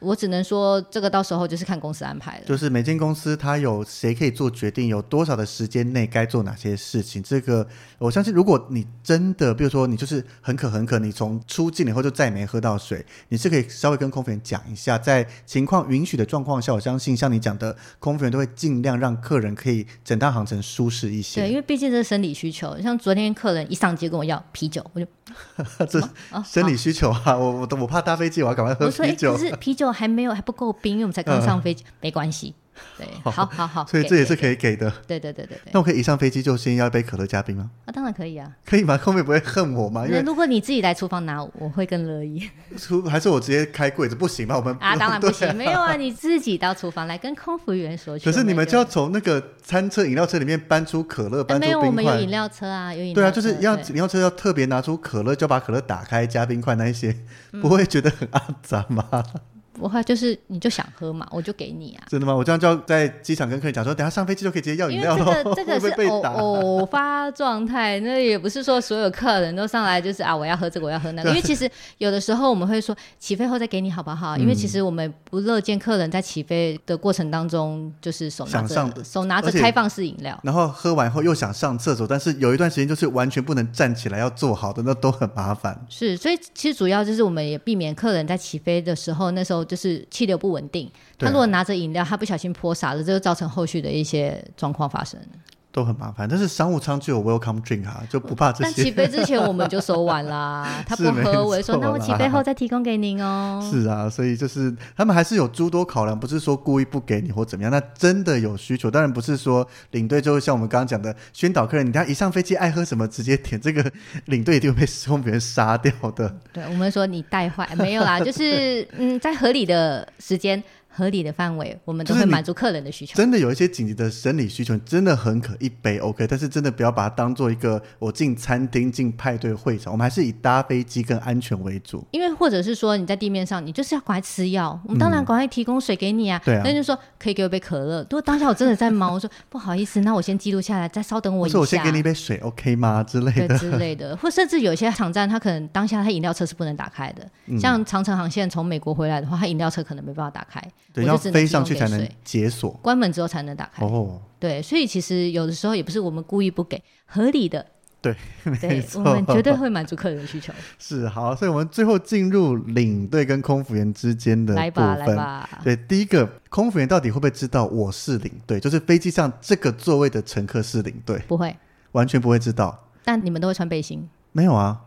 我只能说，这个到时候就是看公司安排了。就是每间公司它有谁可以做决定，有多少的时间内该做哪些事情。这个我相信，如果你真的，比如说你就是很渴很渴，你从出境以后就再也没喝到水，你是可以稍微跟空服员讲一下，在情况允许的状况下，我相信像你讲的，空服员都会尽量让客人可以整趟航程舒适一些。对，因为毕竟这是生理需求。像昨天客人一上机跟我要啤酒，我就 这生理需求啊，我我我怕搭飞机，我要赶快喝啤酒。可 是啤酒。还没有，还不够冰，因为我们才刚上飞机，嗯、没关系。对，好好好，好，所以这也是可以给的。对对对对对。那我可以一上飞机就先要一杯可乐加冰吗？啊，当然可以啊。可以吗？后面不会恨我吗？因为如果你自己来厨房拿，我会更乐意。厨 还是我直接开柜子不行吗？我们啊，当然不行，啊、没有啊，你自己到厨房来跟空服员说。可是你们就要从那个餐车、饮料车里面搬出可乐，搬出冰块。没有，我们有饮料车啊，有饮料车。对啊，就是要饮料车要特别拿出可乐，就把可乐打开加冰块那一些，嗯、不会觉得很肮脏吗？不会，就是你就想喝嘛，我就给你啊。真的吗？我这样就要在机场跟客人讲说，等下上飞机就可以直接要饮料了。这个 这个是偶偶发状态，那也不是说所有客人都上来就是啊，我要喝这个，我要喝那个。因为其实有的时候我们会说起飞后再给你好不好？因为其实我们不乐见客人在起飞的过程当中就是手拿着手拿着开放式饮料，然后喝完后又想上厕所，但是有一段时间就是完全不能站起来要坐好的，那都很麻烦。是，所以其实主要就是我们也避免客人在起飞的时候那时候。就是气流不稳定，他如果拿着饮料，他不小心泼洒了，这就造成后续的一些状况发生。都很麻烦，但是商务舱就有 welcome drink 啊，就不怕这些。但起飞之前我们就收完啦，他不喝，我说那我起飞后再提供给您哦。是啊，所以就是他们还是有诸多考量，不是说故意不给你或怎么样，那真的有需求，当然不是说领队就会像我们刚刚讲的宣导客人，你看一上飞机爱喝什么直接点，这个领队一定会被空服员杀掉的。对，我们说你带坏没有啦，就是嗯，在合理的时间。合理的范围，我们都会满足客人的需求。真的有一些紧急的生理需求，真的很可一杯 OK，但是真的不要把它当做一个我进餐厅、进派对会场，我们还是以搭飞机更安全为主。因为或者是说你在地面上，你就是要赶快吃药，我们当然赶快提供水给你啊。嗯、对啊。那就说可以给我杯可乐。如果当下我真的在忙，我说不好意思，那我先记录下来，再稍等我一下。我说我先给你一杯水 OK 吗？之类的之类的，或甚至有些场站，他可能当下他饮料车是不能打开的。嗯、像长城航线从美国回来的话，他饮料车可能没办法打开。对，要飞上去才能解锁，关门之后才能打开。哦，对，所以其实有的时候也不是我们故意不给，合理的。对，对，我们绝对会满足客人的需求。是好，所以我们最后进入领队跟空服员之间的部分。来吧，来吧。对，第一个空服员到底会不会知道我是领队？就是飞机上这个座位的乘客是领队？不会，完全不会知道。但你们都会穿背心？没有啊。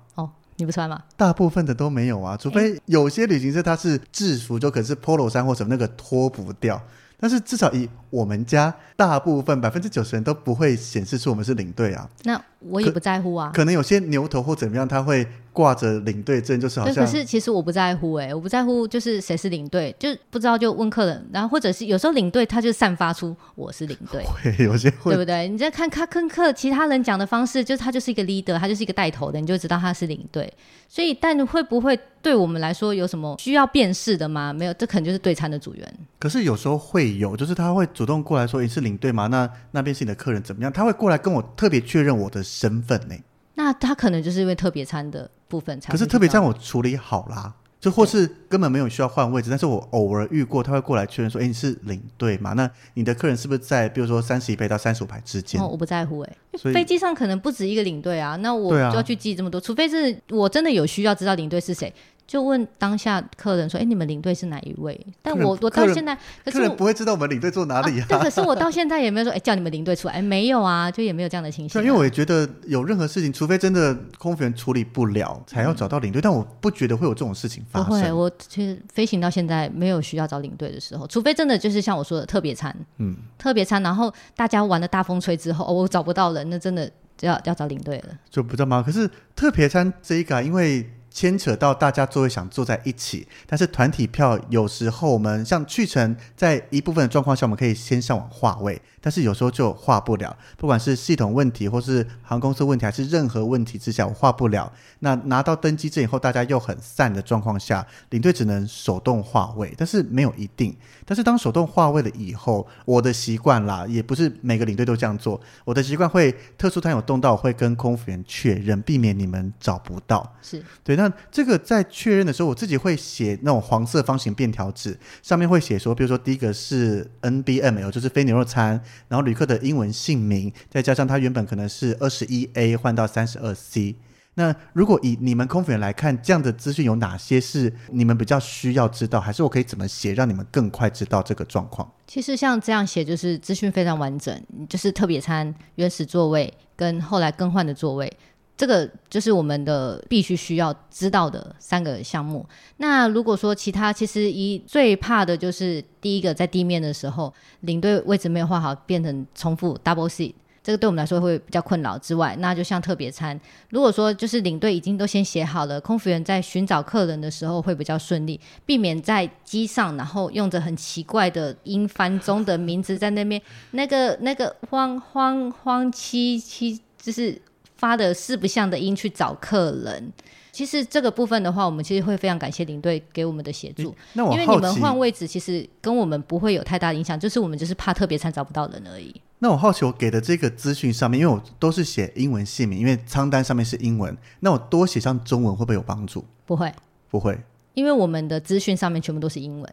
你不穿吗？大部分的都没有啊，除非有些旅行社它是制服，就可能是 Polo 衫或什么那个脱不掉。但是至少以我们家大部分百分之九十人都不会显示出我们是领队啊。那我也不在乎啊。可，可能有些牛头或怎么样，他会。挂着领队证就是好像，可是其实我不在乎哎、欸，我不在乎就是谁是领队，就不知道就问客人，然后或者是有时候领队他就散发出我是领队，会有些会对不对？你在看他跟客其他人讲的方式，就是他就是一个 leader，他就是一个带头的，你就知道他是领队。所以，但会不会对我们来说有什么需要辨识的吗？没有，这可能就是对餐的组员。可是有时候会有，就是他会主动过来说你是领队吗？那那边是你的客人怎么样？他会过来跟我特别确认我的身份呢、欸。那他可能就是因为特别餐的部分才。可是特别餐我处理好啦，就或是根本没有需要换位置，但是我偶尔遇过，他会过来确认说，哎，你是领队嘛？那你的客人是不是在比如说三十一排到三十五排之间？哦，我不在乎哎，飞机上可能不止一个领队啊，那我就要去记这么多，除非是我真的有需要知道领队是谁。就问当下客人说：“哎，你们领队是哪一位？”但我我到现在，可是客人不会知道我们领队坐哪里啊。对，可是我到现在也没有说：“哎，叫你们领队出来。”哎，没有啊，就也没有这样的情形。对，因为我也觉得有任何事情，除非真的空服员处理不了，才要找到领队。但我不觉得会有这种事情发生。不会，我其实飞行到现在没有需要找领队的时候，除非真的就是像我说的特别餐，嗯，特别餐，然后大家玩的大风吹之后，哦，我找不到人，那真的就要要找领队了。就不知道吗？可是特别餐这一个，因为。牵扯到大家座位想坐在一起，但是团体票有时候我们像去程，在一部分的状况下，我们可以先上网划位。但是有时候就划不了，不管是系统问题，或是航空公司问题，还是任何问题之下，我划不了。那拿到登机证以后，大家又很散的状况下，领队只能手动划位，但是没有一定。但是当手动划位了以后，我的习惯啦，也不是每个领队都这样做。我的习惯会特殊餐有动到，我会跟空服员确认，避免你们找不到。是对。那这个在确认的时候，我自己会写那种黄色方形便条纸，上面会写说，比如说第一个是 NBML，就是非牛肉餐。然后旅客的英文姓名，再加上他原本可能是二十一 A 换到三十二 C。那如果以你们空服员来看，这样的资讯有哪些是你们比较需要知道？还是我可以怎么写，让你们更快知道这个状况？其实像这样写，就是资讯非常完整，就是特别餐、原始座位跟后来更换的座位。这个就是我们的必须需要知道的三个项目。那如果说其他，其实一最怕的就是第一个，在地面的时候，领队位置没有画好，变成重复 double seat，这个对我们来说会比较困扰。之外，那就像特别餐，如果说就是领队已经都先写好了，空服员在寻找客人的时候会比较顺利，避免在机上然后用着很奇怪的英翻中的名字在那边，那个那个慌慌慌七七就是。发的四不像的音去找客人，其实这个部分的话，我们其实会非常感谢领队给我们的协助。那我因为你们换位置，其实跟我们不会有太大影响，就是我们就是怕特别餐找不到人而已。那我好奇，我给的这个资讯上面，因为我都是写英文姓名，因为仓单上面是英文，那我多写上中文会不会有帮助？不会，不会，因为我们的资讯上面全部都是英文。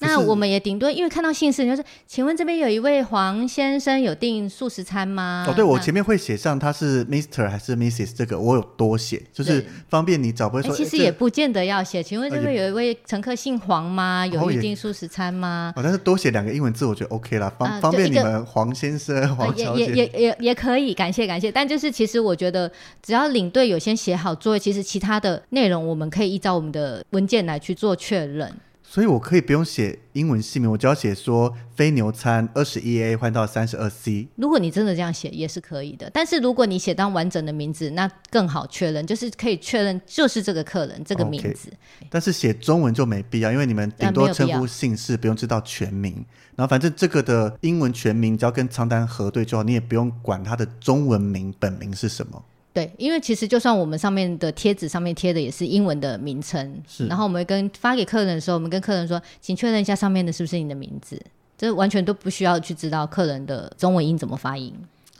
那我们也顶多因为看到姓氏，就是请问这边有一位黄先生有订素食餐吗？哦，对，我前面会写上他是 Mr 还是 Mrs 这个，我有多写，就是方便你找，不会说。其实也不见得要写，请问这边有一位乘客姓黄吗？有预定素食餐吗？哦，但是多写两个英文字，我觉得 OK 啦，方方便你们黄先生、黄小姐。也也也也可以，感谢感谢。但就是其实我觉得，只要领队有先写好座位，其实其他的内容我们可以依照我们的文件来去做确认。所以我可以不用写英文姓名，我只要写说非牛餐二十一 A 换到三十二 C。如果你真的这样写也是可以的，但是如果你写到完整的名字，那更好确认，就是可以确认就是这个客人这个名字。Okay. 但是写中文就没必要，因为你们顶多称呼姓氏，不用知道全名。然后反正这个的英文全名只要跟仓单核对就好，你也不用管他的中文名本名是什么。对，因为其实就算我们上面的贴纸上面贴的也是英文的名称，是，然后我们跟发给客人的时候，我们跟客人说，请确认一下上面的是不是你的名字，这完全都不需要去知道客人的中文音怎么发音。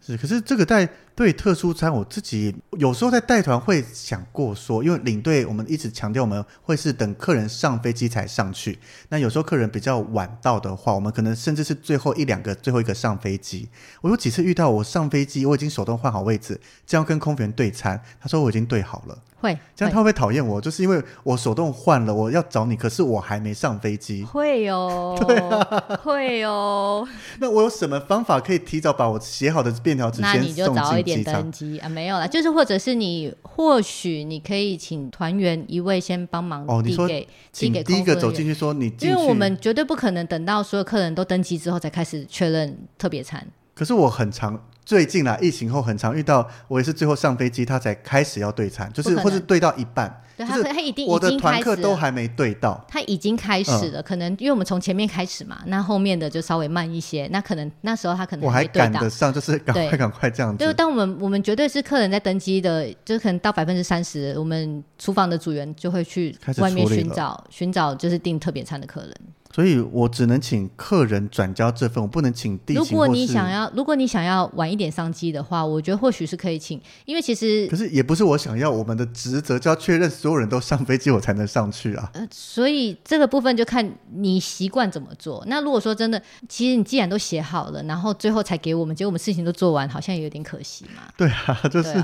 是，可是这个在对特殊餐，我自己有时候在带团会想过说，因为领队我们一直强调我们会是等客人上飞机才上去。那有时候客人比较晚到的话，我们可能甚至是最后一两个、最后一个上飞机。我有几次遇到我上飞机，我已经手动换好位置，这样跟空服员对餐，他说我已经对好了。会，这样他会不会讨厌我？就是因为我手动换了，我要找你，可是我还没上飞机。会哦，对啊，会哦。那我有什么方法可以提早把我写好的便条纸先送进点登机啊，没有啦，就是或者是你或许你可以请团员一位先帮忙哦，你说请第一个走进去说你去，因为我们绝对不可能等到所有客人都登机之后才开始确认特别餐。可是我很常。最近啦，疫情后很常遇到，我也是最后上飞机，他才开始要对餐，就是或是对到一半，对，就是他一定我的团客都还没对到，他已经开始了，嗯、可能因为我们从前面开始嘛，那后面的就稍微慢一些，那可能那时候他可能我还赶得上，就是赶快赶快这样子。就当我们我们绝对是客人在登机的，就可能到百分之三十，我们厨房的组员就会去外面寻找寻找就是订特别餐的客人。所以我只能请客人转交这份，我不能请地。如果你想要，如果你想要晚一点上机的话，我觉得或许是可以请，因为其实可是也不是我想要，我们的职责就要确认所有人都上飞机，我才能上去啊。呃，所以这个部分就看你习惯怎么做。那如果说真的，其实你既然都写好了，然后最后才给我们，结果我们事情都做完，好像也有点可惜嘛。对啊，就是。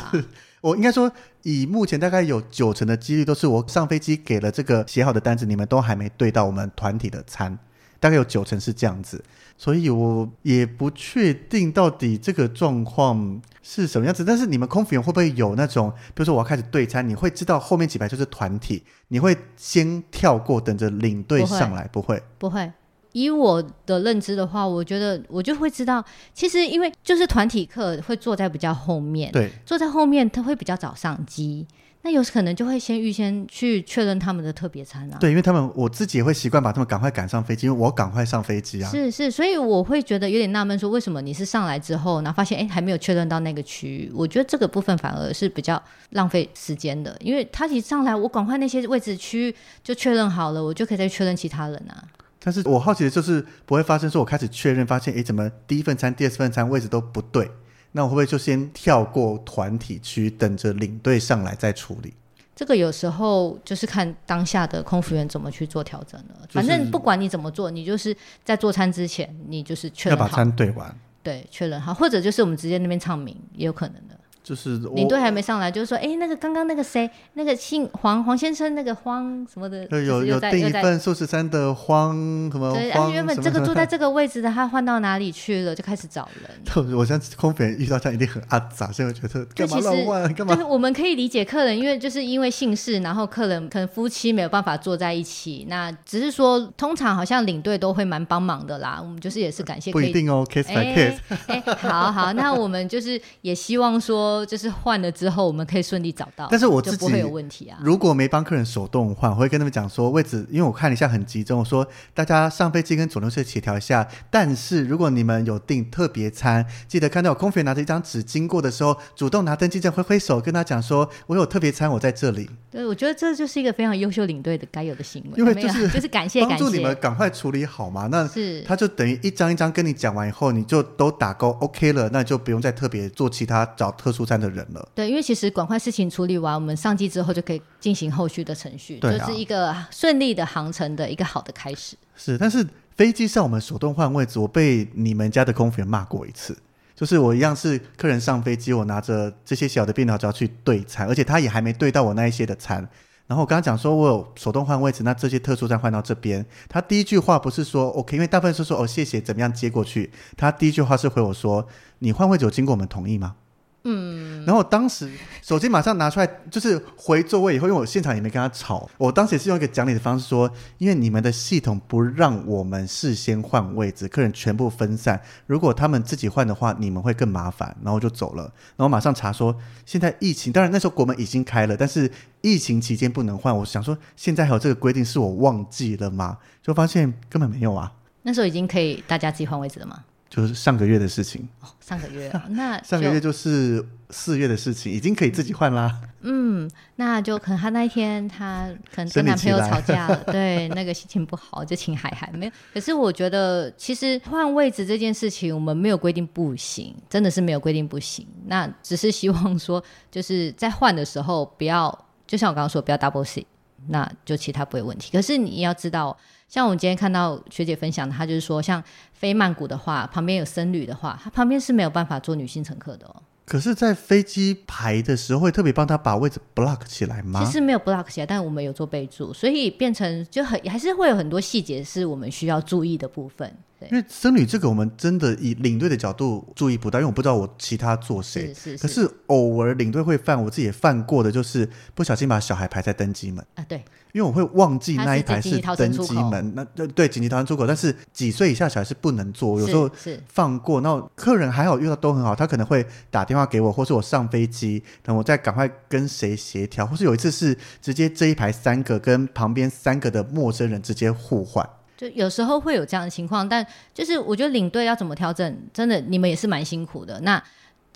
我应该说，以目前大概有九成的几率都是我上飞机给了这个写好的单子，你们都还没对到我们团体的餐，大概有九成是这样子，所以我也不确定到底这个状况是什么样子。但是你们空服员会不会有那种，比如说我要开始对餐，你会知道后面几排就是团体，你会先跳过，等着领队上来？不会，不会。以我的认知的话，我觉得我就会知道，其实因为就是团体课会坐在比较后面，对，坐在后面他会比较早上机，那有可能就会先预先去确认他们的特别餐啊。对，因为他们我自己也会习惯把他们赶快赶上飞机，因为我赶快上飞机啊。是是，所以我会觉得有点纳闷，说为什么你是上来之后，然后发现哎还没有确认到那个区域？我觉得这个部分反而是比较浪费时间的，因为他一上来，我赶快那些位置区域就确认好了，我就可以再确认其他人啊。但是我好奇的就是不会发生说，我开始确认发现，哎，怎么第一份餐、第二份餐位置都不对？那我会不会就先跳过团体区，等着领队上来再处理？这个有时候就是看当下的空服员怎么去做调整了。反正不管你怎么做，你就是在做餐之前，你就是确认好，要把餐对完，对，确认好，或者就是我们直接那边唱名也有可能的。就是领队还没上来，就是说，哎，那个刚刚那个谁，那个姓黄黄先生，那个荒什么的，有有订一份素食餐的荒什么对，啊，原本这个坐在这个位置的，他换到哪里去了？就开始找人。我相信空服员遇到这样一定很阿杂，所以我觉得干嘛乱换？干嘛？就是我们可以理解客人，因为就是因为姓氏，然后客人可能夫妻没有办法坐在一起。那只是说，通常好像领队都会蛮帮忙的啦。我们就是也是感谢，不一定哦，case by case。哎，好好，那我们就是也希望说。就是换了之后，我们可以顺利找到，但是我自己就不会有问题啊。如果没帮客人手动换，我会跟他们讲说位置，因为我看了一下很集中，我说大家上飞机跟左邻右舍协调一下。但是如果你们有订特别餐，记得看到有空服员拿着一张纸经过的时候，主动拿登机证挥挥手，跟他讲说我有特别餐，我在这里。对，我觉得这就是一个非常优秀领队的该有的行为，因为就是就是感谢帮助你们赶快处理好嘛。那是他就等于一张一张跟你讲完以后，你就都打勾 OK 了，那就不用再特别做其他找特殊餐的人了。对，因为其实赶快事情处理完，我们上机之后就可以进行后续的程序，啊、就是一个顺利的航程的一个好的开始。是，但是飞机上我们手动换位置，我被你们家的空服员骂过一次，就是我一样是客人上飞机，我拿着这些小的便条纸要去对餐，而且他也还没对到我那一些的餐。然后我刚刚讲说我有手动换位置，那这些特殊站换到这边，他第一句话不是说 OK，因为大部分是说哦谢谢，怎么样接过去？他第一句话是回我说，你换位置有经过我们同意吗？嗯，然后当时手机马上拿出来，就是回座位以后，因为我现场也没跟他吵，我当时也是用一个讲理的方式说，因为你们的系统不让我们事先换位置，客人全部分散，如果他们自己换的话，你们会更麻烦，然后就走了。然后马上查说，现在疫情，当然那时候国门已经开了，但是疫情期间不能换。我想说，现在还有这个规定，是我忘记了吗？就发现根本没有啊。那时候已经可以大家自己换位置了吗？就是上个月的事情，哦、上个月、哦、那 上个月就是四月的事情，已经可以自己换啦。嗯，那就可能他那一天他可能跟男朋友吵架 了，对，那个心情不好，就请海海没有。可是我觉得其实换位置这件事情，我们没有规定不行，真的是没有规定不行。那只是希望说，就是在换的时候不要，就像我刚刚说，不要 double seat，那就其他不会问题。可是你要知道。像我们今天看到学姐分享的，她就是说，像飞曼谷的话，旁边有僧侣的话，她旁边是没有办法坐女性乘客的哦。可是，在飞机排的时候，会特别帮他把位置 block 起来吗？其实没有 block 起来，但我们有做备注，所以变成就很还是会有很多细节是我们需要注意的部分。因为僧侣这个，我们真的以领队的角度注意不到，因为我不知道我其他坐谁。是是是。可是偶尔领队会犯，我自己也犯过的，就是不小心把小孩排在登机门啊。对。因为我会忘记那一排是登机门，那对对紧急逃生出口，但是几岁以下小孩是不能坐，有时候放过。那客人还好，遇到都很好，他可能会打电话给我，或是我上飞机，等我再赶快跟谁协调，或是有一次是直接这一排三个跟旁边三个的陌生人直接互换。就有时候会有这样的情况，但就是我觉得领队要怎么调整，真的你们也是蛮辛苦的。那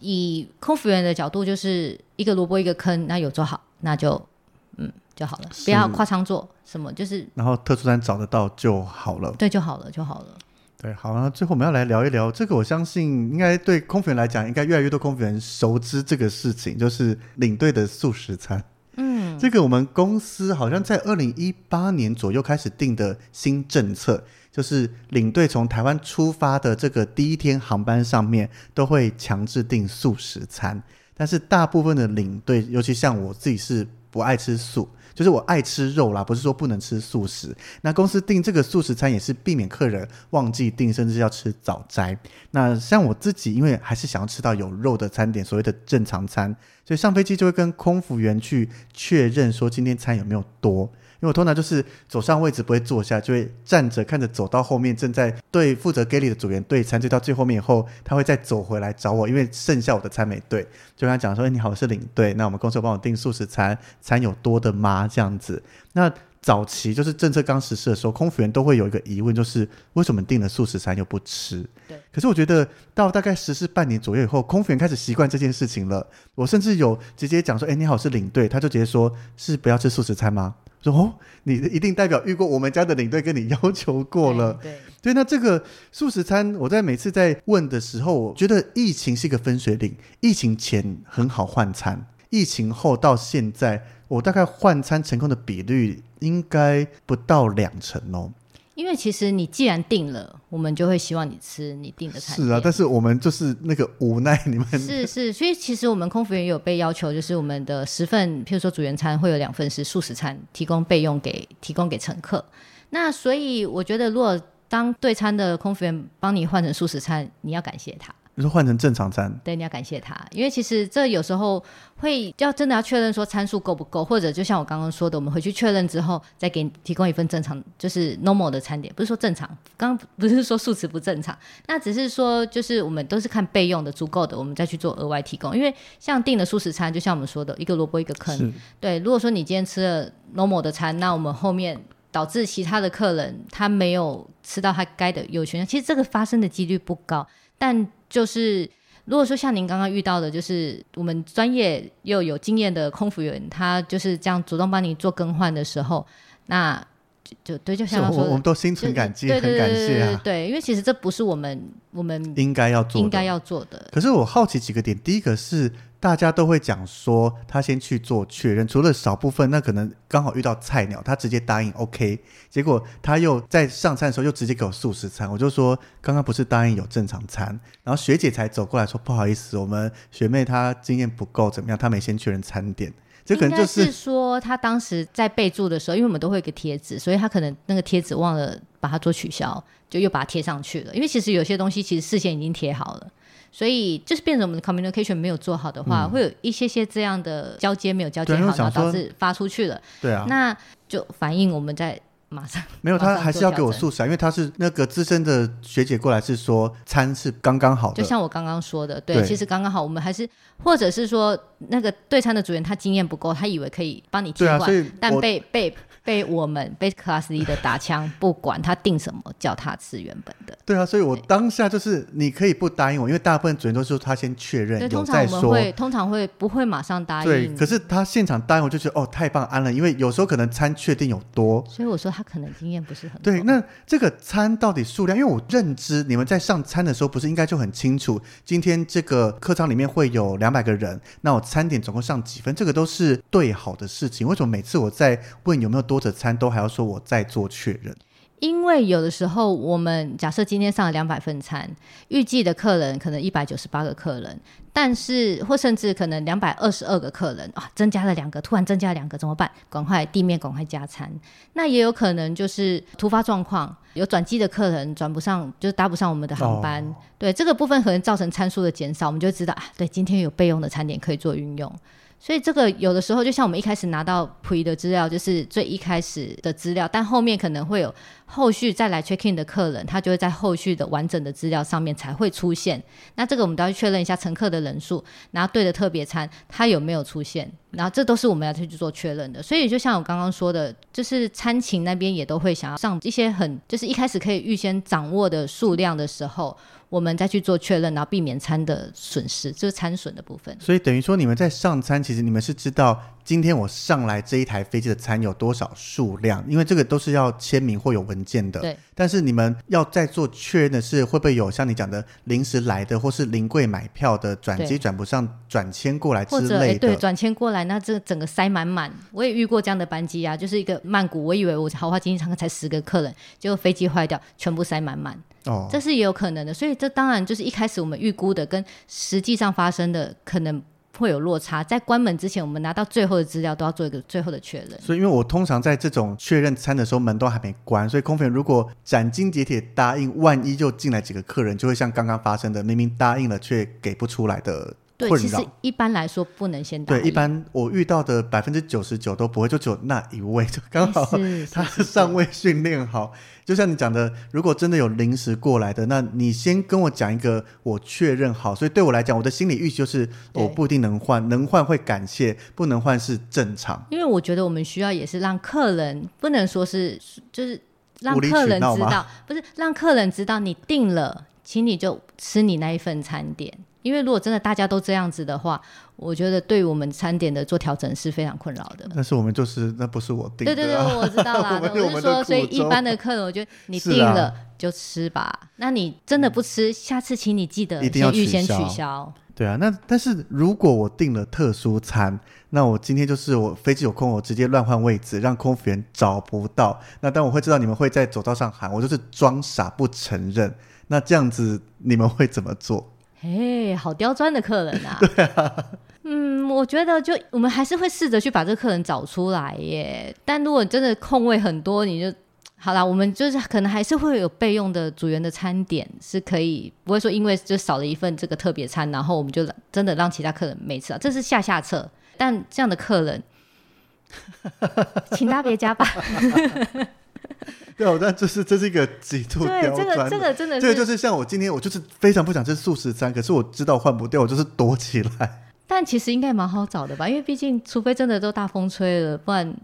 以空服员的角度，就是一个萝卜一个坑，那有做好，那就嗯，就好了，不要夸张做什么，就是然后特殊餐找得到就好了，对，就好了，就好了。对，好，那最后我们要来聊一聊这个，我相信应该对空服员来讲，应该越来越多空服员熟知这个事情，就是领队的素食餐。这个我们公司好像在二零一八年左右开始定的新政策，就是领队从台湾出发的这个第一天航班上面都会强制订素食餐，但是大部分的领队，尤其像我自己是不爱吃素。就是我爱吃肉啦，不是说不能吃素食。那公司订这个素食餐也是避免客人忘记订，甚至要吃早斋。那像我自己，因为还是想要吃到有肉的餐点，所谓的正常餐，所以上飞机就会跟空服员去确认说今天餐有没有多。因为我通常就是走上位置不会坐下，就会站着看着走到后面，正在对负责 galley 的组员对餐，对到最后面以后，他会再走回来找我，因为剩下我的餐没对，就跟他讲说：“哎，你好，我是领队，那我们公司有帮我订素食餐，餐有多的吗？”这样子。那早期就是政策刚实施的时候，空服员都会有一个疑问，就是为什么订了素食餐又不吃？对。可是我觉得到大概实施半年左右以后，空服员开始习惯这件事情了。我甚至有直接讲说：“哎，你好，是领队。”他就直接说：“是不要吃素食餐吗？”说哦，你一定代表遇过我们家的领队跟你要求过了，对对，对，那这个素食餐，我在每次在问的时候，我觉得疫情是一个分水岭。疫情前很好换餐，疫情后到现在，我大概换餐成功的比率应该不到两成哦。因为其实你既然定了，我们就会希望你吃你定的餐。是啊，但是我们就是那个无奈你们。是是，所以其实我们空服员有被要求，就是我们的十份，譬如说主员餐会有两份是素食餐，提供备用给提供给乘客。那所以我觉得，如果当对餐的空服员帮你换成素食餐，你要感谢他。你说换成正常餐，对，你要感谢他，因为其实这有时候会要真的要确认说参数够不够，或者就像我刚刚说的，我们回去确认之后再给你提供一份正常，就是 normal 的餐点，不是说正常，刚刚不是说素食不正常，那只是说就是我们都是看备用的足够的，我们再去做额外提供，因为像订的素食餐，就像我们说的一个萝卜一个坑，对，如果说你今天吃了 normal 的餐，那我们后面导致其他的客人他没有吃到他该的优选，其实这个发生的几率不高。但就是，如果说像您刚刚遇到的，就是我们专业又有经验的空服员，他就是这样主动帮你做更换的时候，那就就对，就像他说的，我们都心存感激，很感谢啊。对，因为其实这不是我们我们应该要做应该要做的。可是我好奇几个点，第一个是。大家都会讲说，他先去做确认，除了少部分，那可能刚好遇到菜鸟，他直接答应 OK，结果他又在上餐的时候又直接给我素食餐，我就说刚刚不是答应有正常餐，然后学姐才走过来说不好意思，我们学妹她经验不够怎么样，她没先确认餐点，这可能就是，是说他当时在备注的时候，因为我们都会有一个贴纸，所以他可能那个贴纸忘了把它做取消，就又把它贴上去了，因为其实有些东西其实事先已经贴好了。所以就是变成我们的 communication 没有做好的话，嗯、会有一些些这样的交接没有交接好，然后导致发出去了。对啊，那就反映我们在马上没有，他还是要给我素食，因为他是那个资深的学姐过来是说餐是刚刚好的，就像我刚刚说的，对，对其实刚刚好，我们还是或者是说那个对餐的主人他经验不够，他以为可以帮你替换，啊、但被被。被我们被 Class D 的打枪，不管他定什么，叫他吃原本的。对啊，所以我当下就是你可以不答应我，因为大部分主人都是说他先确认，通常我们会通常会不会马上答应。对，可是他现场答应，我就觉得哦，太棒安了，因为有时候可能餐确定有多，所以我说他可能经验不是很对。那这个餐到底数量？因为我认知你们在上餐的时候，不是应该就很清楚，今天这个客舱里面会有两百个人，那我餐点总共上几分，这个都是对好的事情。为什么每次我在问有没有多？多的餐都还要说，我再做确认，因为有的时候我们假设今天上了两百份餐，预计的客人可能一百九十八个客人，但是或甚至可能两百二十二个客人啊，增加了两个，突然增加了两个怎么办？赶快地面赶快加餐。那也有可能就是突发状况，有转机的客人转不上，就是搭不上我们的航班。哦、对这个部分可能造成参数的减少，我们就知道啊，对，今天有备用的餐点可以做运用。所以这个有的时候，就像我们一开始拿到溥仪的资料，就是最一开始的资料，但后面可能会有后续再来 check in 的客人，他就会在后续的完整的资料上面才会出现。那这个我们都要去确认一下乘客的人数，然后对的特别餐他有没有出现，然后这都是我们要去做确认的。所以就像我刚刚说的，就是餐勤那边也都会想要上一些很就是一开始可以预先掌握的数量的时候。我们再去做确认，然后避免餐的损失，就是餐损的部分。所以等于说，你们在上餐，其实你们是知道今天我上来这一台飞机的餐有多少数量，因为这个都是要签名或有文件的。对。但是你们要再做确认的是，会不会有像你讲的临时来的，或是临柜买票的转机转不上转签过来之类的？或者对，转签过来，那这整个塞满满。我也遇过这样的班机啊，就是一个曼谷，我以为我豪华经济舱才十个客人，结果飞机坏掉，全部塞满满。哦，这是也有可能的。所以这当然就是一开始我们预估的跟实际上发生的可能。会有落差，在关门之前，我们拿到最后的资料都要做一个最后的确认。所以，因为我通常在这种确认餐的时候，门都还没关，所以空服员如果斩钉截铁答应，万一就进来几个客人，就会像刚刚发生的，明明答应了却给不出来的。对，其实一般来说不能先答应。对，一般我遇到的百分之九十九都不会，就只有那一位，就刚好 他尚未训练好。就像你讲的，如果真的有临时过来的，那你先跟我讲一个，我确认好。所以对我来讲，我的心理预期就是我不一定能换，能换会感谢，不能换是正常。因为我觉得我们需要也是让客人，不能说是就是让客人知道，不是让客人知道你定了，请你就吃你那一份餐点。因为如果真的大家都这样子的话，我觉得对我们餐点的做调整是非常困扰的。但是我们就是那不是我定的、啊。对对对，我知道啦。我，我是说，所以一般的客人，我觉得你定了就吃吧。啊、那你真的不吃，下次请你记得一定要预先取消。对啊，那但是如果我订了特殊餐，那我今天就是我飞机有空，我直接乱换位置，让空服员找不到。那但我会知道你们会在走道上喊，我就是装傻不承认。那这样子你们会怎么做？哎，好刁钻的客人啊！对啊，嗯，我觉得就我们还是会试着去把这个客人找出来耶。但如果真的空位很多，你就好啦，我们就是可能还是会有备用的组员的餐点，是可以不会说因为就少了一份这个特别餐，然后我们就真的让其他客人没吃到，这是下下策。但这样的客人，请大家别加吧。对，我但这是这是一个极度刁钻的。对，这个这个真的是，这个就是像我今天，我就是非常不想吃素食餐，可是我知道换不掉，我就是躲起来。但其实应该蛮好找的吧？因为毕竟，除非真的都大风吹了，不然。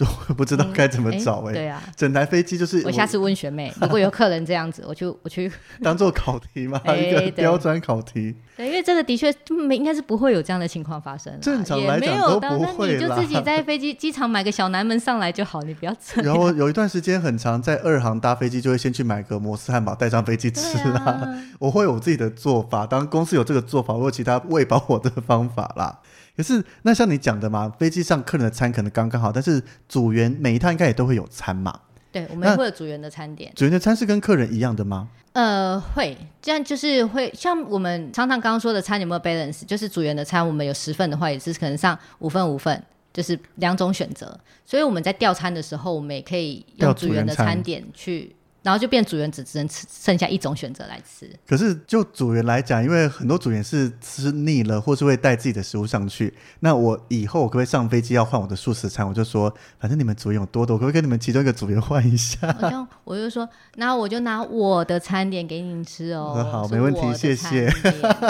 就 不知道该怎么找哎、欸嗯欸，对啊，整台飞机就是我。我下次问学妹，如果有客人这样子，我就我去 当做考题嘛，欸、一个刁钻考题。对，因为这个的确没应该是不会有这样的情况发生。正常来讲都不会，那你就自己在飞机机场买个小南门上来就好，你不要这样。然后有一段时间很长，在二航搭飞机就会先去买个摩斯汉堡带上飞机吃啦、啊。我会有自己的做法，当公司有这个做法，我有其他喂饱我的方法啦。可是，那像你讲的嘛，飞机上客人的餐可能刚刚好，但是组员每一趟应该也都会有餐嘛。对，我们会有组员的餐点。组员的餐是跟客人一样的吗？呃，会，这样就是会像我们常常刚刚说的餐有没有 balance？就是组员的餐，我们有十份的话，也是可能上五份五份，就是两种选择。所以我们在调餐的时候，我们也可以用组员的餐点去。然后就变组员只只能吃剩下一种选择来吃。可是就组员来讲，因为很多组员是吃腻了，或是会带自己的食物上去。那我以后我可不可以上飞机要换我的素食餐？我就说，反正你们组员有多多，我可不可以跟你们其中一个组员换一下？我就我就说，那我就拿我的餐点给你吃哦。好，没问题，谢谢。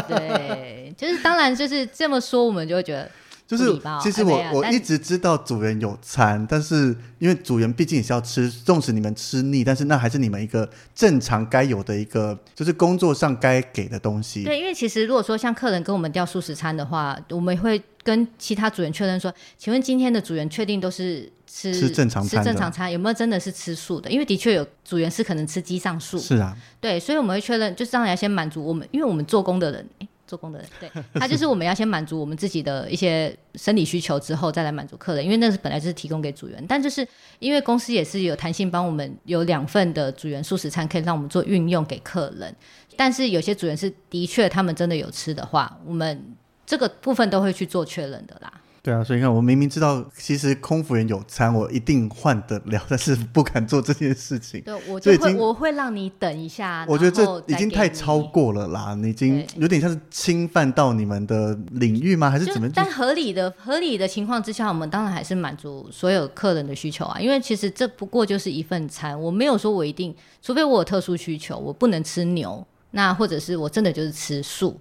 对，就是当然就是这么说，我们就会觉得。就是，其实我、哎、我一直知道组员有餐，但是因为组员毕竟也是要吃，纵使你们吃腻，但是那还是你们一个正常该有的一个，就是工作上该给的东西。对，因为其实如果说像客人跟我们调素食餐的话，我们会跟其他组员确认说，请问今天的组员确定都是吃吃正常餐，吃正常餐有没有真的是吃素的？因为的确有组员是可能吃鸡上素。是啊，对，所以我们会确认，就是当然要先满足我们，因为我们做工的人。做工的人，对，他就是我们要先满足我们自己的一些生理需求，之后再来满足客人，因为那是本来就是提供给组员，但就是因为公司也是有弹性，帮我们有两份的组员素食餐可以让我们做运用给客人，但是有些组员是的确他们真的有吃的话，我们这个部分都会去做确认的啦。对啊，所以你看，我明明知道其实空服员有餐，我一定换得了，但是不敢做这件事情。对，我就会我会让你等一下。我觉得这已经太超过了啦，你已经有点像是侵犯到你们的领域吗？还是怎么？但合理的合理的情况之下，我们当然还是满足所有客人的需求啊。因为其实这不过就是一份餐，我没有说我一定，除非我有特殊需求，我不能吃牛，那或者是我真的就是吃素。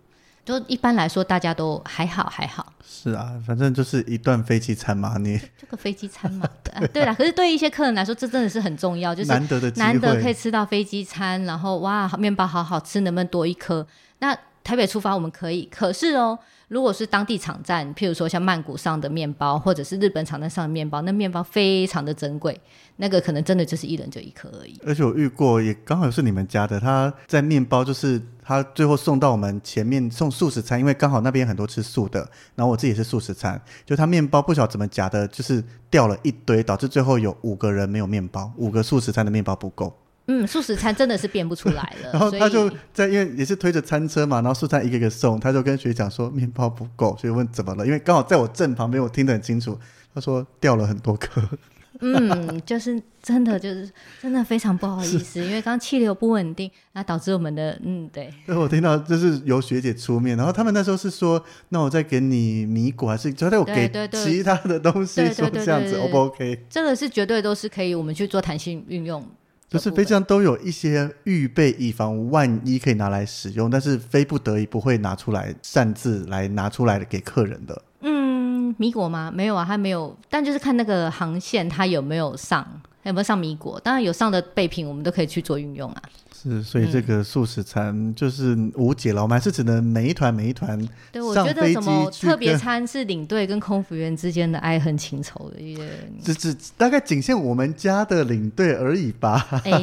就一般来说，大家都还好，还好。是啊，反正就是一段飞机餐嘛，你 这个飞机餐嘛，对啦。可是对于一些客人来说，这真的是很重要，就是难得的难得可以吃到飞机餐，然后哇，面包好好吃，能不能多一颗？那台北出发我们可以，可是哦，如果是当地场站，譬如说像曼谷上的面包，或者是日本场站上的面包，那面包非常的珍贵，那个可能真的就是一人就一颗而已。而且我遇过，也刚好是你们家的，他在面包就是他最后送到我们前面送素食餐，因为刚好那边很多吃素的，然后我自己也是素食餐，就他面包不晓得怎么夹的，就是掉了一堆，导致最后有五个人没有面包，五个素食餐的面包不够。嗯，素食餐真的是变不出来了。然后他就在，因为也是推着餐车嘛，然后素餐一个一个送，他就跟学姐讲说面包不够，所以问怎么了？因为刚好在我正旁边，我听得很清楚。他说掉了很多颗。嗯，就是真的，就是真的非常不好意思，因为刚刚气流不稳定，那导致我们的嗯，对。所以我听到就是由学姐出面，然后他们那时候是说，那我再给你米果，还是就带我给其他的东西，说这样子 O 不 OK？这个是绝对都是可以，我们去做弹性运用。就是飞机上都有一些预备，以防万一可以拿来使用，但是非不得已不会拿出来擅自来拿出来给客人的。嗯，米果吗？没有啊，还没有。但就是看那个航线，它有没有上，有没有上米果。当然有上的备品，我们都可以去做运用啊。是，所以这个素食餐就是无解了。我们还是只能每一团每一团。对，我觉得什么特别餐是领队跟空服员之间的爱恨情仇的，只只大概仅限我们家的领队而已吧。哎，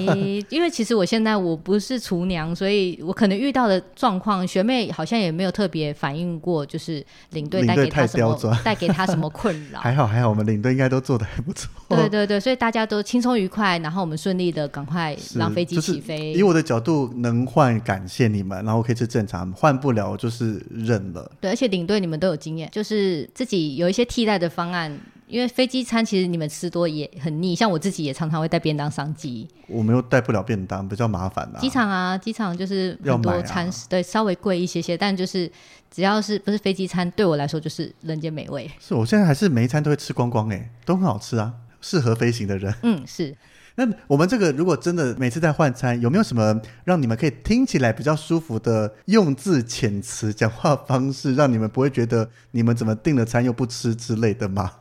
因为其实我现在我不是厨娘，所以我可能遇到的状况，学妹好像也没有特别反映过，就是领队带给他什么 带给他什么困扰。还好还好，我们领队应该都做的还不错。对对对，所以大家都轻松愉快，然后我们顺利的赶快让飞机起飞。我的角度能换，感谢你们，然后可以是正常；换不了就是认了。对，而且领队你们都有经验，就是自己有一些替代的方案。因为飞机餐其实你们吃多也很腻，像我自己也常常会带便当上机。我们又带不了便当，比较麻烦啊。机场啊，机场就是很多餐食，啊、对，稍微贵一些些，但就是只要是不是飞机餐，对我来说就是人间美味。是我现在还是每一餐都会吃光光，哎，都很好吃啊，适合飞行的人。嗯，是。那我们这个如果真的每次在换餐，有没有什么让你们可以听起来比较舒服的用字遣词、讲话方式，让你们不会觉得你们怎么订了餐又不吃之类的吗？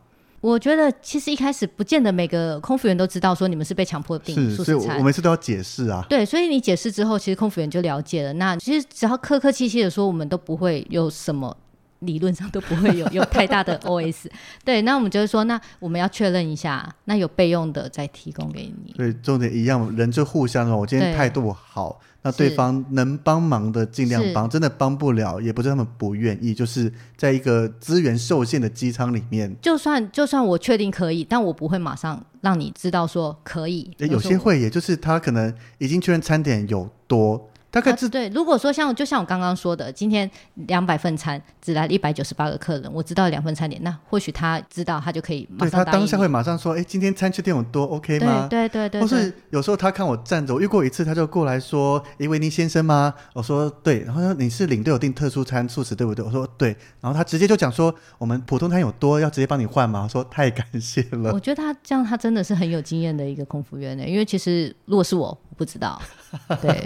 我觉得其实一开始不见得每个空服员都知道说你们是被强迫订素食餐，是，所以我每次都要解释啊。对，所以你解释之后，其实空服员就了解了。那其实只要客客气气的说，我们都不会有什么。理论上都不会有有太大的 OS，对，那我们就是说，那我们要确认一下，那有备用的再提供给你。对，重点一样，人就互相哦。我今天态度好，那对方能帮忙的尽量帮，真的帮不了，也不是他们不愿意，就是在一个资源受限的机舱里面。就算就算我确定可以，但我不会马上让你知道说可以。有些会，也就是他可能已经确认餐点有多。大概是、啊、对，如果说像就像我刚刚说的，今天两百份餐只来了一百九十八个客人，我知道两份餐点，那或许他知道他就可以马上。对，他当下会马上说，哎，今天餐缺点有多 OK 吗？对对对对。或是有时候他看我站着，我遇过一次，他就过来说，哎，维尼先生吗？我说对，然后说你是领队有订特殊餐素食对不对？我说对，然后他直接就讲说，我们普通餐有多，要直接帮你换吗？我说太感谢了。我觉得他这样，他真的是很有经验的一个空服员呢，因为其实如果是我，我不知道，对。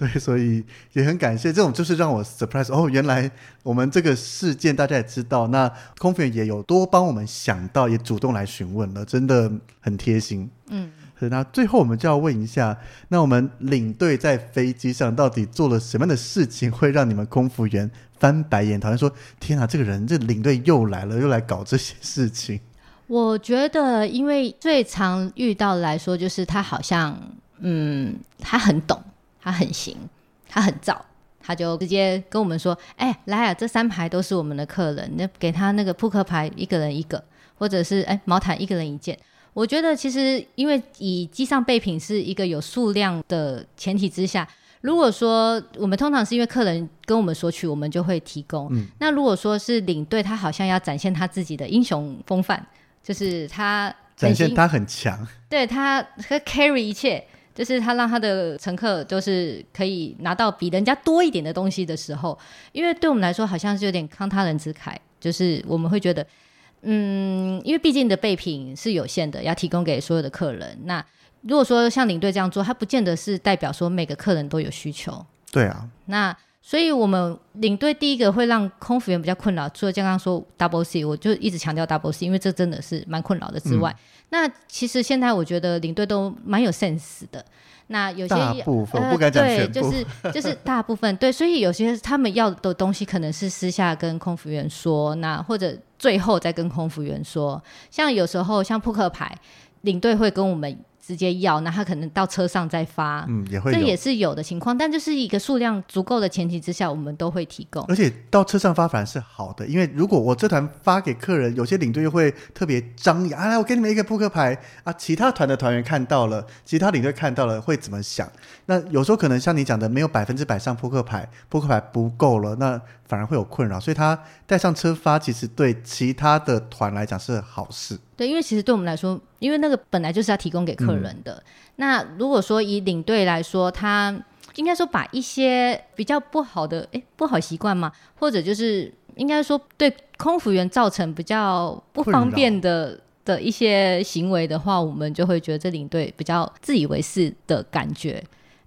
对，所以也很感谢这种，就是让我 surprise 哦，原来我们这个事件大家也知道，那空服员也有多帮我们想到，也主动来询问了，真的很贴心。嗯，那最后我们就要问一下，那我们领队在飞机上到底做了什么样的事情，会让你们空服员翻白眼，讨厌说天啊，这个人这领队又来了，又来搞这些事情。我觉得，因为最常遇到来说，就是他好像，嗯，他很懂。他很行，他很燥，他就直接跟我们说：“哎、欸，来啊，这三排都是我们的客人，那给他那个扑克牌，一个人一个，或者是哎、欸、毛毯一个人一件。”我觉得其实因为以机上备品是一个有数量的前提之下，如果说我们通常是因为客人跟我们索取，我们就会提供。嗯、那如果说是领队，他好像要展现他自己的英雄风范，就是他展现他很强，对他他 carry 一切。就是他让他的乘客就是可以拿到比人家多一点的东西的时候，因为对我们来说好像是有点慷他人之慨，就是我们会觉得，嗯，因为毕竟的备品是有限的，要提供给所有的客人。那如果说像领队这样做，他不见得是代表说每个客人都有需求。对啊。那所以我们领队第一个会让空服员比较困扰，除了刚刚说 double C，我就一直强调 double C，因为这真的是蛮困扰的之外，嗯、那其实现在我觉得领队都蛮有 sense 的。那有些大部分、呃、不敢讲就是就是大部分对，所以有些他们要的东西可能是私下跟空服员说，那或者最后再跟空服员说。像有时候像扑克牌，领队会跟我们。直接要，那他可能到车上再发，嗯，也会，这也是有的情况，但就是一个数量足够的前提之下，我们都会提供。而且到车上发反而是好的，因为如果我这团发给客人，有些领队又会特别张扬，啊，来，我给你们一个扑克牌啊，其他团的团员看到了，其他领队看到了会怎么想？那有时候可能像你讲的，没有百分之百上扑克牌，扑克牌不够了，那反而会有困扰，所以他带上车发，其实对其他的团来讲是好事。对，因为其实对我们来说，因为那个本来就是要提供给客人的。嗯、那如果说以领队来说，他应该说把一些比较不好的，诶，不好习惯嘛，或者就是应该说对空服员造成比较不方便的的一些行为的话，我们就会觉得这领队比较自以为是的感觉。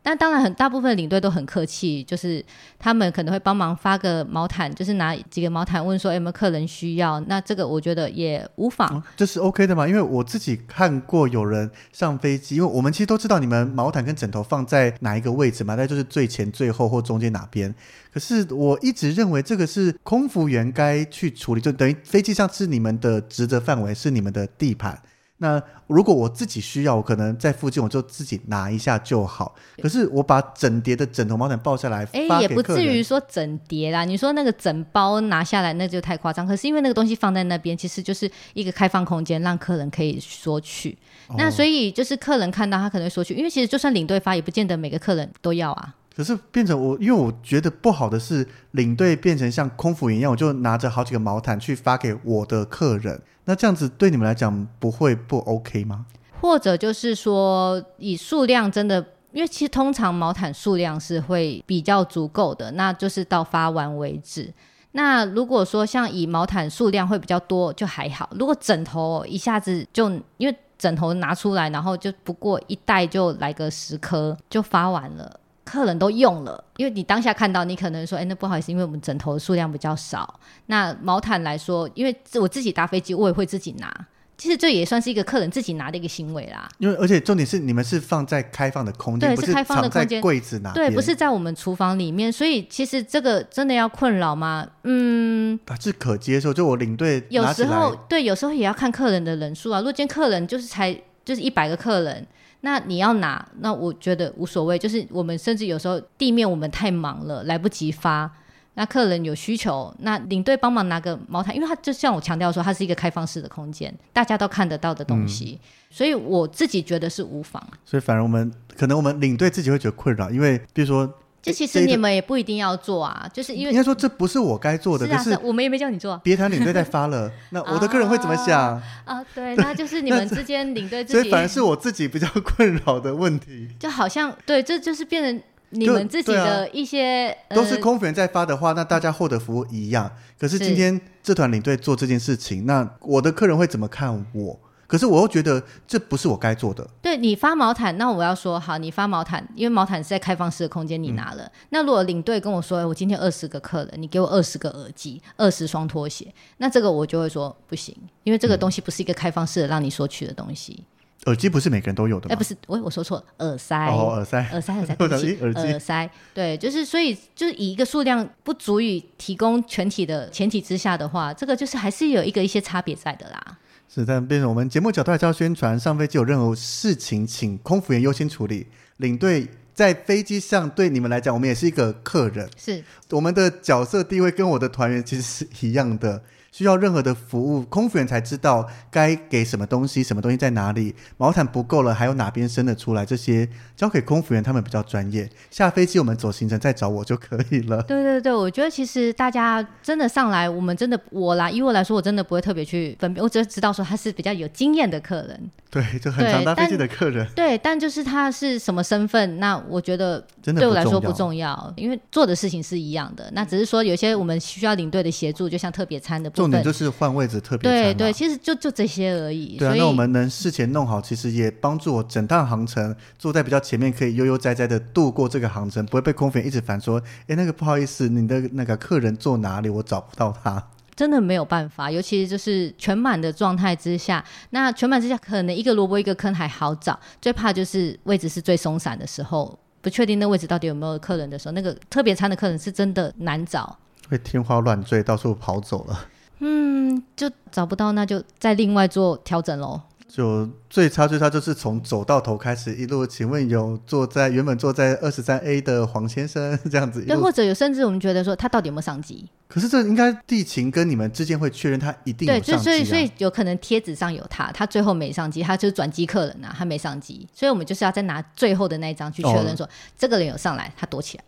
那当然，很大部分领队都很客气，就是他们可能会帮忙发个毛毯，就是拿几个毛毯问说、有没有客人需要。那这个我觉得也无妨，这是 OK 的嘛？因为我自己看过有人上飞机，因为我们其实都知道你们毛毯跟枕头放在哪一个位置嘛，那就是最前、最后或中间哪边。可是我一直认为这个是空服员该去处理，就等于飞机上是你们的职责范围，是你们的地盘。那如果我自己需要，我可能在附近，我就自己拿一下就好。可是我把整叠的枕头毛毯抱下来，哎，也不至于说整叠啦。你说那个整包拿下来，那就太夸张。可是因为那个东西放在那边，其实就是一个开放空间，让客人可以索取。哦、那所以就是客人看到他可能会索取，因为其实就算领队发，也不见得每个客人都要啊。可是变成我，因为我觉得不好的是，领队变成像空服员一样，我就拿着好几个毛毯去发给我的客人。那这样子对你们来讲不会不 OK 吗？或者就是说，以数量真的，因为其实通常毛毯数量是会比较足够的，那就是到发完为止。那如果说像以毛毯数量会比较多，就还好。如果枕头一下子就因为枕头拿出来，然后就不过一袋就来个十颗就发完了。客人都用了，因为你当下看到，你可能说，哎，那不好意思，因为我们枕头数量比较少。那毛毯来说，因为我自己搭飞机，我也会自己拿。其实这也算是一个客人自己拿的一个行为啦。因为而且重点是，你们是放在开放的空间，对，是开放的空间，柜子拿，对，不是在我们厨房里面。所以其实这个真的要困扰吗？嗯，是可接受。就我领队有时候对，有时候也要看客人的人数啊。如果今天客人就是才就是一百个客人。那你要拿，那我觉得无所谓。就是我们甚至有时候地面我们太忙了，来不及发。那客人有需求，那领队帮忙拿个毛毯，因为它就像我强调说，它是一个开放式的空间，大家都看得到的东西，嗯、所以我自己觉得是无妨。所以反而我们可能我们领队自己会觉得困扰，因为比如说。就其实你们也不一定要做啊，就是因为应该说这不是我该做的，是啊，可是我们也没叫你做。别团领队在发了，那我的客人会怎么想？啊，对，那就是你们之间领队自己，所以反而是我自己比较困扰的问题。就好像对，这就是变成你们自己的一些都是空服员在发的话，那大家获得服务一样。可是今天这团领队做这件事情，那我的客人会怎么看我？可是我又觉得这不是我该做的。对，你发毛毯，那我要说好，你发毛毯，因为毛毯是在开放式的空间，你拿了。嗯、那如果领队跟我说，我今天二十个客人，你给我二十个耳机，二十双拖鞋，那这个我就会说不行，因为这个东西不是一个开放式的让你索取的东西。嗯、耳机不是每个人都有的吗？哎，不是，我我说错了，耳塞。哦，耳塞，耳塞，耳塞，耳机，耳塞。对，就是所以就是以一个数量不足以提供全体的前提之下的话，这个就是还是有一个一些差别在的啦。是，但变成我们节目角度来教宣传，上飞机有任何事情，请空服员优先处理。领队在飞机上对你们来讲，我们也是一个客人，是我们的角色地位跟我的团员其实是一样的。需要任何的服务，空服员才知道该给什么东西，什么东西在哪里。毛毯不够了，还有哪边伸得出来？这些交给空服员，他们比较专业。下飞机我们走行程再找我就可以了。对对对，我觉得其实大家真的上来，我们真的我来，以我来说，我真的不会特别去分辨，我只是知道说他是比较有经验的客人。对，就很常搭飞机的客人。对，对，但就是他是什么身份，那我觉得对我来说不重要，重要因为做的事情是一样的。那只是说有些我们需要领队的协助，就像特别餐的部重点就是换位置特别对对，其实就就这些而已。对啊，那我们能事前弄好，其实也帮助我整趟航程坐在比较前面，可以悠悠哉哉的度过这个航程，不会被空服员一直烦说，哎，那个不好意思，你的那个客人坐哪里？我找不到他。真的没有办法，尤其就是全满的状态之下，那全满之下可能一个萝卜一个坑还好找，最怕就是位置是最松散的时候，不确定那位置到底有没有客人的时候，那个特别餐的客人是真的难找，会天花乱坠，到处跑走了。嗯，就找不到，那就再另外做调整喽。就最差最差就是从走到头开始一路，请问有坐在原本坐在二十三 A 的黄先生 这样子？对，或者有甚至我们觉得说他到底有没有上机？可是这应该地勤跟你们之间会确认他一定有上机啊。对，所以所以有可能贴纸上有他，他最后没上机，他就是转机客人啊，他没上机，所以我们就是要再拿最后的那一张去确认说、哦、这个人有上来，他躲起来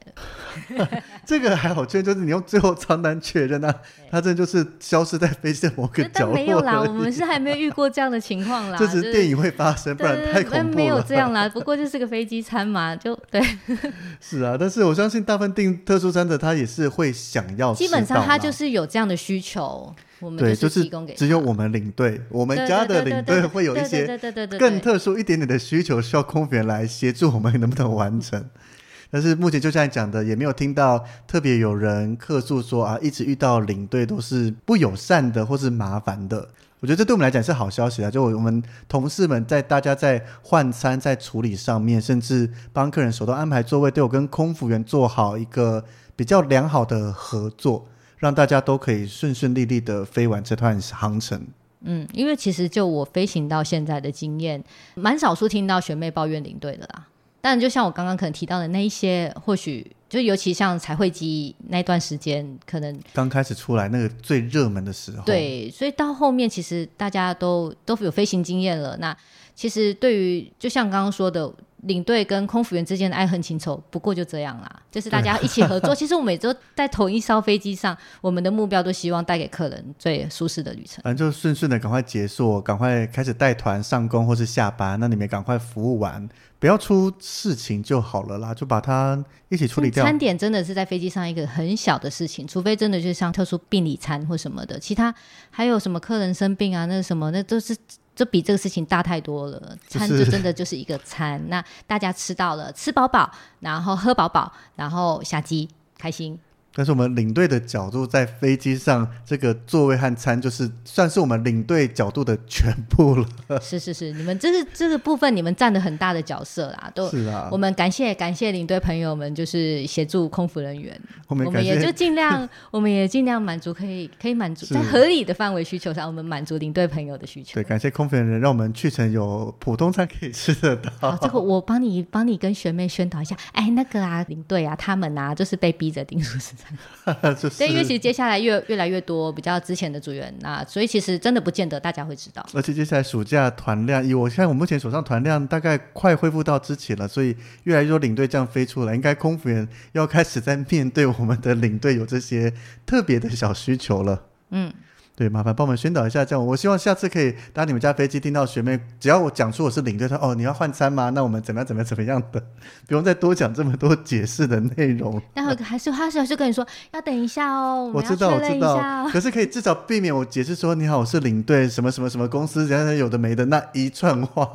了。这个还好确认，就是你用最后账单确认啊，他这就是消失在飞机的某个角落。没有啦，我们是还没有遇过这样的情况啦。这是电影会发生，不然太恐怖了。没有这样啦，不过就是个飞机餐嘛，就对。是啊，但是我相信大部分订特殊餐的他也是会想要。基本上他就是有这样的需求，我们对就是提供给。只有我们领队，我们家的领队会有一些更特殊一点点的需求，需要空服员来协助我们能不能完成。但是目前就像你讲的，也没有听到特别有人客诉说啊，一直遇到领队都是不友善的或是麻烦的。我觉得这对我们来讲是好消息啊！就我们同事们在大家在换餐、在处理上面，甚至帮客人手动安排座位，都有跟空服员做好一个比较良好的合作，让大家都可以顺顺利利的飞完这段航程。嗯，因为其实就我飞行到现在的经验，蛮少数听到学妹抱怨领队的啦。但就像我刚刚可能提到的那一些，或许就尤其像彩绘机那段时间，可能刚开始出来那个最热门的时候，对，所以到后面其实大家都都有飞行经验了。那其实对于就像刚刚说的。领队跟空服员之间的爱恨情仇，不过就这样啦，就是大家一起合作。其实我们每周在同一艘飞机上，我们的目标都希望带给客人最舒适的旅程。反正就顺顺的赶快结束，赶快开始带团上工或是下班，那你们赶快服务完，不要出事情就好了啦，就把它一起处理掉。餐点真的是在飞机上一个很小的事情，除非真的就是像特殊病理餐或什么的，其他还有什么客人生病啊，那什么那都是。这比这个事情大太多了，餐就真的就是一个餐，那大家吃到了，吃饱饱，然后喝饱饱，然后下机开心。但是我们领队的角度，在飞机上这个座位和餐，就是算是我们领队角度的全部了。是是是，你们这个这个部分，你们占了很大的角色啦。都是啊，我们感谢感谢领队朋友们，就是协助空服人员。我们，我们也就尽量，我们也尽量满足可以可以满足在合理的范围需求上，我们满足领队朋友的需求。对，感谢空服人员，让我们去程有普通餐可以吃得到。好，这个我帮你帮你跟学妹宣导一下。哎，那个啊，领队啊，他们啊，就是被逼着订素食餐。就是、对，因为其实接下来越越来越多比较之前的组员，那所以其实真的不见得大家会知道。而且接下来暑假团量，以我现在我目前手上团量大概快恢复到之前了，所以越来越多领队这样飞出来，应该空服员要开始在面对我们的领队有这些特别的小需求了。嗯。对，麻烦帮我们宣导一下，这样我希望下次可以搭你们家飞机，听到学妹，只要我讲出我是领队，说哦，你要换餐吗？那我们怎么样？怎么样？怎么样的？不用再多讲这么多解释的内容。待会还是他是还是跟你说，要等一下哦。我知道，我知道。可是可以至少避免我解释说你好，我是领队，什么什么什么公司，然后有的没的那一串话，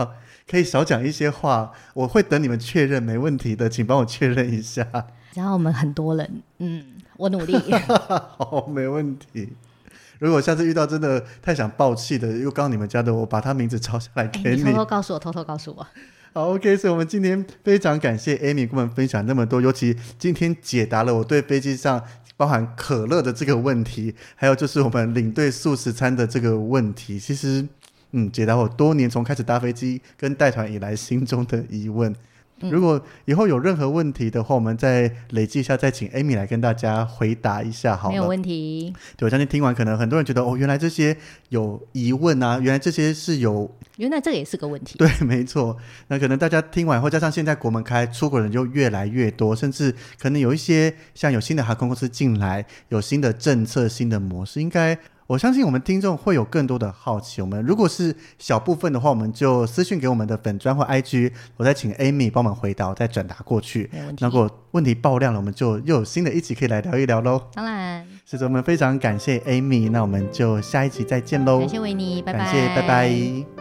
可以少讲一些话。我会等你们确认，没问题的，请帮我确认一下。然后我们很多人，嗯，我努力。好，没问题。如果下次遇到真的太想爆气的，又刚你们家的，我把他名字抄下来给你。欸、你偷偷告诉我，偷偷告诉我。好，OK，所以我们今天非常感谢 Amy 跟我们分享那么多，尤其今天解答了我对飞机上包含可乐的这个问题，还有就是我们领队素食餐的这个问题，其实嗯，解答我多年从开始搭飞机跟带团以来心中的疑问。如果以后有任何问题的话，我们再累积一下，再请 Amy 来跟大家回答一下，好了。没有问题。对，我相信听完，可能很多人觉得哦，原来这些有疑问啊，原来这些是有，原来这个也是个问题。对，没错。那可能大家听完后，加上现在国门开，出国人就越来越多，甚至可能有一些像有新的航空公司进来，有新的政策、新的模式，应该。我相信我们听众会有更多的好奇。我们如果是小部分的话，我们就私信给我们的粉砖或 IG，我再请 Amy 帮忙回答，我再转达过去。如果问题爆亮了，我们就又有新的一集可以来聊一聊喽。当然，是的，我们非常感谢 Amy，那我们就下一集再见喽。感谢维尼，拜拜。感谢，拜拜。